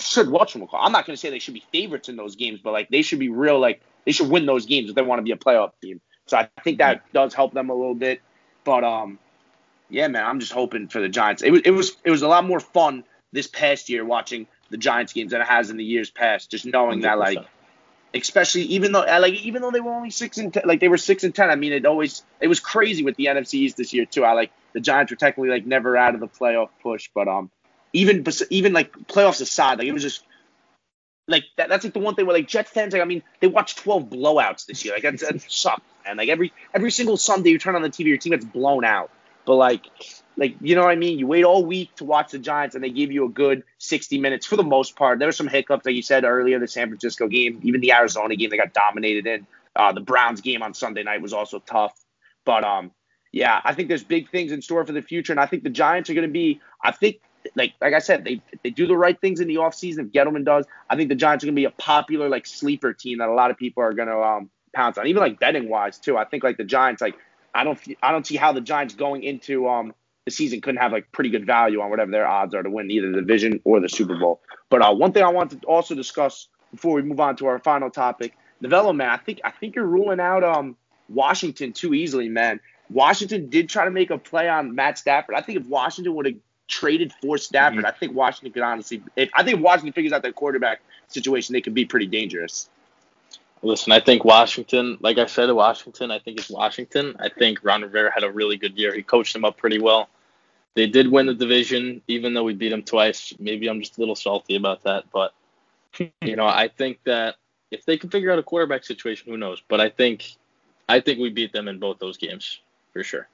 should watch them. I'm not gonna say they should be favorites in those games, but like they should be real like they should win those games if they want to be a playoff team. So I think that does help them a little bit. But um yeah, man, I'm just hoping for the Giants. It was it was it was a lot more fun this past year watching the Giants games than it has in the years past. Just knowing 100%. that like, especially even though like even though they were only six and ten, like they were six and ten. I mean, it always it was crazy with the NFC East this year too. I like the Giants were technically like never out of the playoff push, but um even even like playoffs aside, like it was just like that, that's like the one thing where like Jet fans like I mean they watched 12 blowouts this year like that's that (laughs) sucks and like every every single Sunday you turn on the TV your team gets blown out but like, like you know what I mean? You wait all week to watch the Giants, and they give you a good 60 minutes for the most part. There were some hiccups, like you said earlier, the San Francisco game, even the Arizona game, they got dominated in. Uh, the Browns game on Sunday night was also tough, but um, yeah, I think there's big things in store for the future, and I think the Giants are going to be. I think like like I said, they they do the right things in the offseason. If Gettleman does, I think the Giants are gonna be a popular like sleeper team that a lot of people are gonna um pounce on, even like betting wise too. I think like the Giants like I don't I don't see how the Giants going into um the season couldn't have like pretty good value on whatever their odds are to win either the division or the Super Bowl. But uh, one thing I want to also discuss before we move on to our final topic, development. I think I think you're ruling out um Washington too easily, man. Washington did try to make a play on Matt Stafford. I think if Washington would have traded for Stafford, mm-hmm. I think Washington could honestly. If, I think Washington figures out their quarterback situation, they could be pretty dangerous. Listen, I think Washington, like I said, Washington, I think it's Washington. I think Ron Rivera had a really good year. He coached them up pretty well. They did win the division, even though we beat them twice. Maybe I'm just a little salty about that. But, (laughs) you know, I think that if they can figure out a quarterback situation, who knows? But I think I think we beat them in both those games for sure.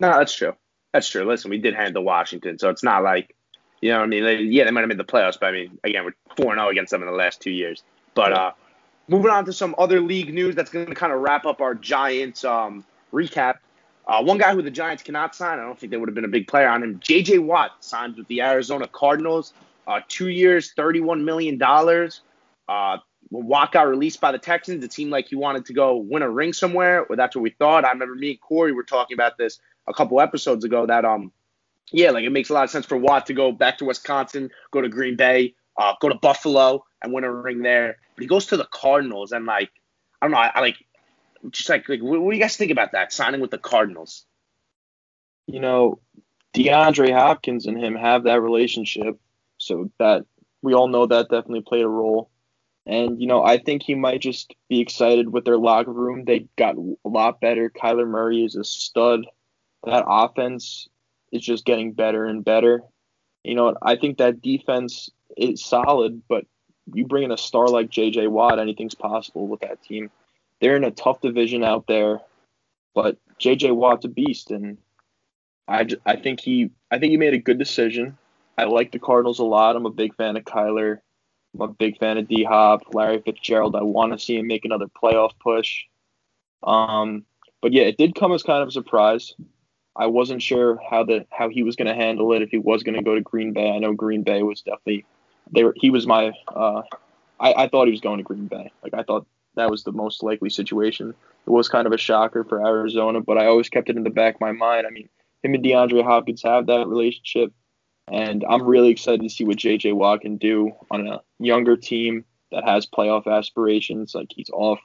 No, that's true. That's true. Listen, we did handle Washington, so it's not like, you know what I mean? They, yeah, they might have made the playoffs, but I mean, again, we're 4 0 against them in the last two years. But, uh, moving on to some other league news that's going to kind of wrap up our Giants um, recap. Uh, one guy who the Giants cannot sign, I don't think they would have been a big player on him. J.J. Watt signed with the Arizona Cardinals, uh, two years, $31 million. Uh, when Watt got released by the Texans, it seemed like he wanted to go win a ring somewhere, or that's what we thought. I remember me and Corey were talking about this a couple episodes ago that, um, yeah, like it makes a lot of sense for Watt to go back to Wisconsin, go to Green Bay, uh, go to Buffalo, and win a ring there. But he goes to the Cardinals, and like I don't know, I, I like just like like what, what do you guys think about that signing with the Cardinals? You know, DeAndre Hopkins and him have that relationship, so that we all know that definitely played a role. And you know, I think he might just be excited with their locker room. They got a lot better. Kyler Murray is a stud. That offense is just getting better and better. You know, I think that defense is solid, but you bring in a star like J.J. Watt, anything's possible with that team. They're in a tough division out there, but J.J. Watt's a beast, and I, I think he I think he made a good decision. I like the Cardinals a lot. I'm a big fan of Kyler. I'm a big fan of D Hop, Larry Fitzgerald. I want to see him make another playoff push. Um, but yeah, it did come as kind of a surprise. I wasn't sure how the how he was going to handle it if he was going to go to Green Bay. I know Green Bay was definitely they were, he was my uh, I, I thought he was going to Green Bay. Like I thought that was the most likely situation. It was kind of a shocker for Arizona, but I always kept it in the back of my mind. I mean, him and DeAndre Hopkins have that relationship, and I'm really excited to see what JJ Watt can do on a younger team that has playoff aspirations. Like he's off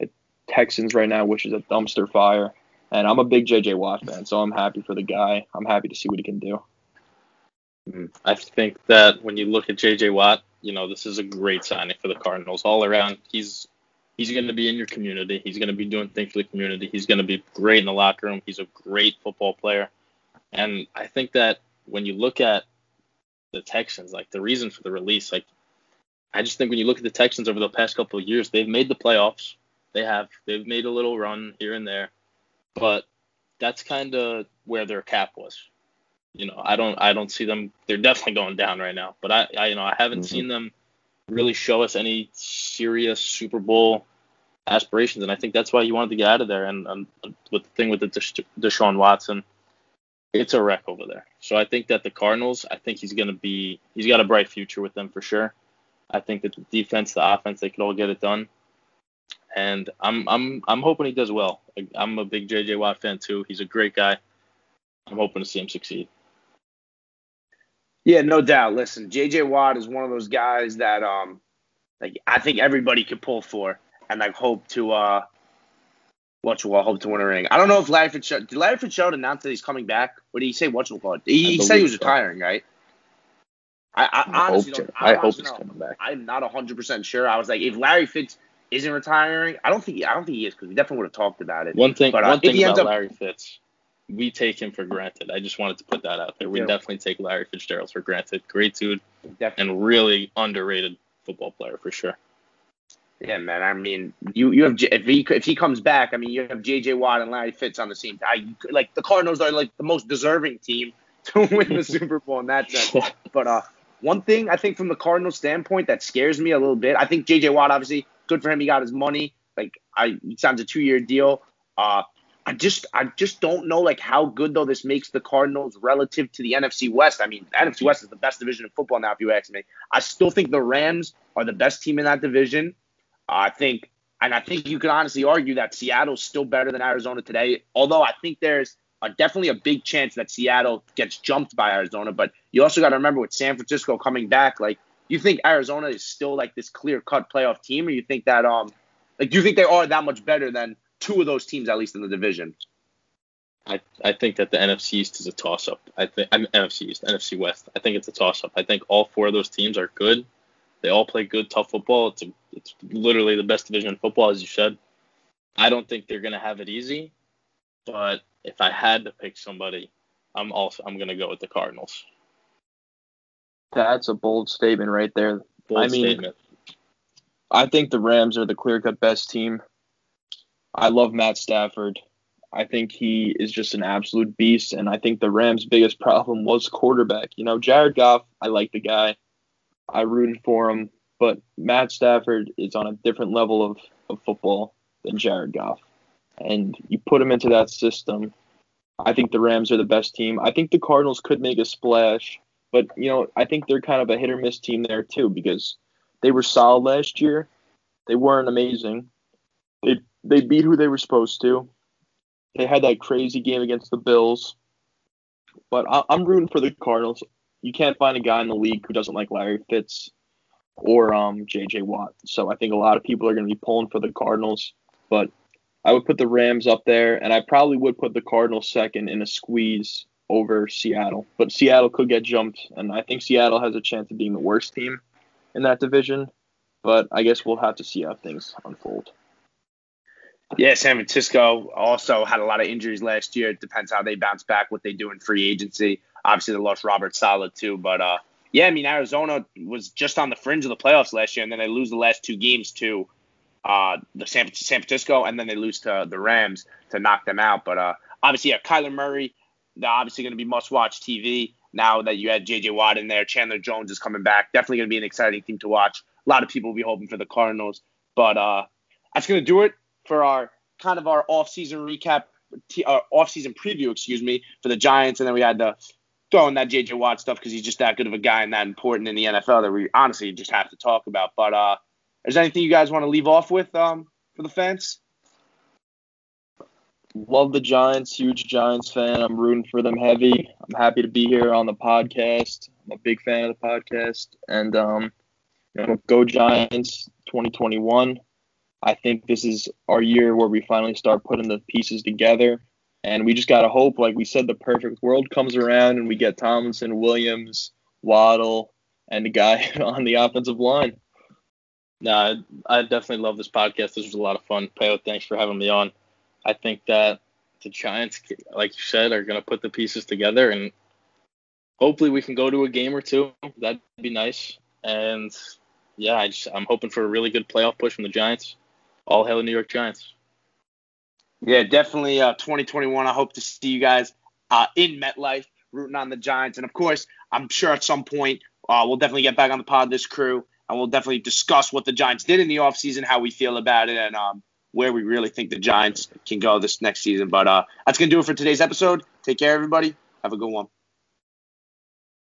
at Texans right now, which is a dumpster fire. And I'm a big JJ Watt fan, so I'm happy for the guy. I'm happy to see what he can do. I think that when you look at J.J. Watt, you know this is a great signing for the Cardinals all around. He's he's going to be in your community. He's going to be doing things for the community. He's going to be great in the locker room. He's a great football player, and I think that when you look at the Texans, like the reason for the release, like I just think when you look at the Texans over the past couple of years, they've made the playoffs. They have. They've made a little run here and there, but that's kind of where their cap was. You know, I don't I don't see them. They're definitely going down right now, but I, I you know I haven't mm-hmm. seen them really show us any serious Super Bowl aspirations, and I think that's why he wanted to get out of there. And, and with the thing with the Desha- Deshaun Watson, it's a wreck over there. So I think that the Cardinals, I think he's gonna be, he's got a bright future with them for sure. I think that the defense, the offense, they could all get it done. And I'm I'm I'm hoping he does well. I'm a big JJ Watt fan too. He's a great guy. I'm hoping to see him succeed. Yeah, no doubt. Listen, JJ Watt is one of those guys that um like I think everybody could pull for and like hope to uh what you hope to win a ring. I don't know if Larry Fitzgerald did Larry Fitzgerald announce that he's coming back? What did he say? What you call it? He, he said he was retiring, right? I, I, I honestly hope, I hope he's know. coming back. I'm not 100 percent sure. I was like, if Larry Fitz isn't retiring, I don't think I don't think he is because we definitely would have talked about it. One thing, but, uh, one thing about up, Larry Fitz, we take him for granted. I just wanted to put that out there. We yeah. definitely take Larry Fitzgerald for granted. Great dude, definitely. and really underrated football player for sure. Yeah, man. I mean, you you have if he if he comes back, I mean, you have J.J. Watt and Larry Fitz on the same time. Like the Cardinals are like the most deserving team (laughs) to win the Super Bowl in that sense. (laughs) But uh, one thing I think from the Cardinals standpoint that scares me a little bit. I think J.J. Watt obviously good for him. He got his money. Like I, it sounds a two year deal. Uh, I just I just don't know like how good though this makes the Cardinals relative to the NFC West. I mean, NFC West is the best division of football now, if you ask me. I still think the Rams are the best team in that division. I think, and I think you could honestly argue that Seattle's still better than Arizona today. Although I think there's a, definitely a big chance that Seattle gets jumped by Arizona. But you also got to remember with San Francisco coming back, like you think Arizona is still like this clear cut playoff team, or you think that um like do you think they are that much better than two of those teams at least in the division? I, I think that the NFC East is a toss up. I think I'm NFC East, NFC West. I think it's a toss up. I think all four of those teams are good. They all play good, tough football. It's a, it's literally the best division in football, as you said. I don't think they're gonna have it easy, but if I had to pick somebody, I'm also I'm gonna go with the Cardinals. That's a bold statement right there. Bold I mean, statement. I think the Rams are the clear cut best team. I love Matt Stafford. I think he is just an absolute beast, and I think the Rams' biggest (laughs) problem was quarterback. You know, Jared Goff, I like the guy. I rooted for him, but Matt Stafford is on a different level of, of football than Jared Goff. And you put him into that system. I think the Rams are the best team. I think the Cardinals could make a splash, but you know, I think they're kind of a hit or miss team there too because they were solid last year. They weren't amazing. They they beat who they were supposed to. They had that crazy game against the Bills. But I, I'm rooting for the Cardinals you can't find a guy in the league who doesn't like Larry Fitz or um, J.J. Watt. So I think a lot of people are going to be pulling for the Cardinals, but I would put the Rams up there, and I probably would put the Cardinals second in a squeeze over Seattle. But Seattle could get jumped, and I think Seattle has a chance of being the worst team in that division. But I guess we'll have to see how things unfold. Yeah, San Francisco also had a lot of injuries last year. It depends how they bounce back, what they do in free agency. Obviously, they lost Robert Saleh too, but uh, yeah, I mean Arizona was just on the fringe of the playoffs last year, and then they lose the last two games to uh, the San, San Francisco, and then they lose to the Rams to knock them out. But uh, obviously, yeah, Kyler Murray, they're obviously going to be must-watch TV now that you had J.J. Watt in there. Chandler Jones is coming back. Definitely going to be an exciting team to watch. A lot of people will be hoping for the Cardinals, but uh, that's going to do it for our kind of our off-season recap, our off-season preview, excuse me, for the Giants, and then we had to throw in that J.J. Watt stuff because he's just that good of a guy and that important in the NFL that we honestly just have to talk about. But uh, is there anything you guys want to leave off with um, for the fans? Love the Giants, huge Giants fan. I'm rooting for them heavy. I'm happy to be here on the podcast. I'm a big fan of the podcast, and um, you know, go Giants 2021. I think this is our year where we finally start putting the pieces together. And we just got to hope, like we said, the perfect world comes around and we get Tomlinson, Williams, Waddle, and a guy (laughs) on the offensive line. No, I, I definitely love this podcast. This was a lot of fun. Peo, thanks for having me on. I think that the Giants, like you said, are going to put the pieces together and hopefully we can go to a game or two. That'd be nice. And yeah, I just I'm hoping for a really good playoff push from the Giants. All hail New York Giants. Yeah, definitely. Uh, 2021. I hope to see you guys uh, in MetLife rooting on the Giants, and of course, I'm sure at some point uh, we'll definitely get back on the pod this crew, and we'll definitely discuss what the Giants did in the offseason, how we feel about it, and um, where we really think the Giants can go this next season. But uh, that's gonna do it for today's episode. Take care, everybody. Have a good one.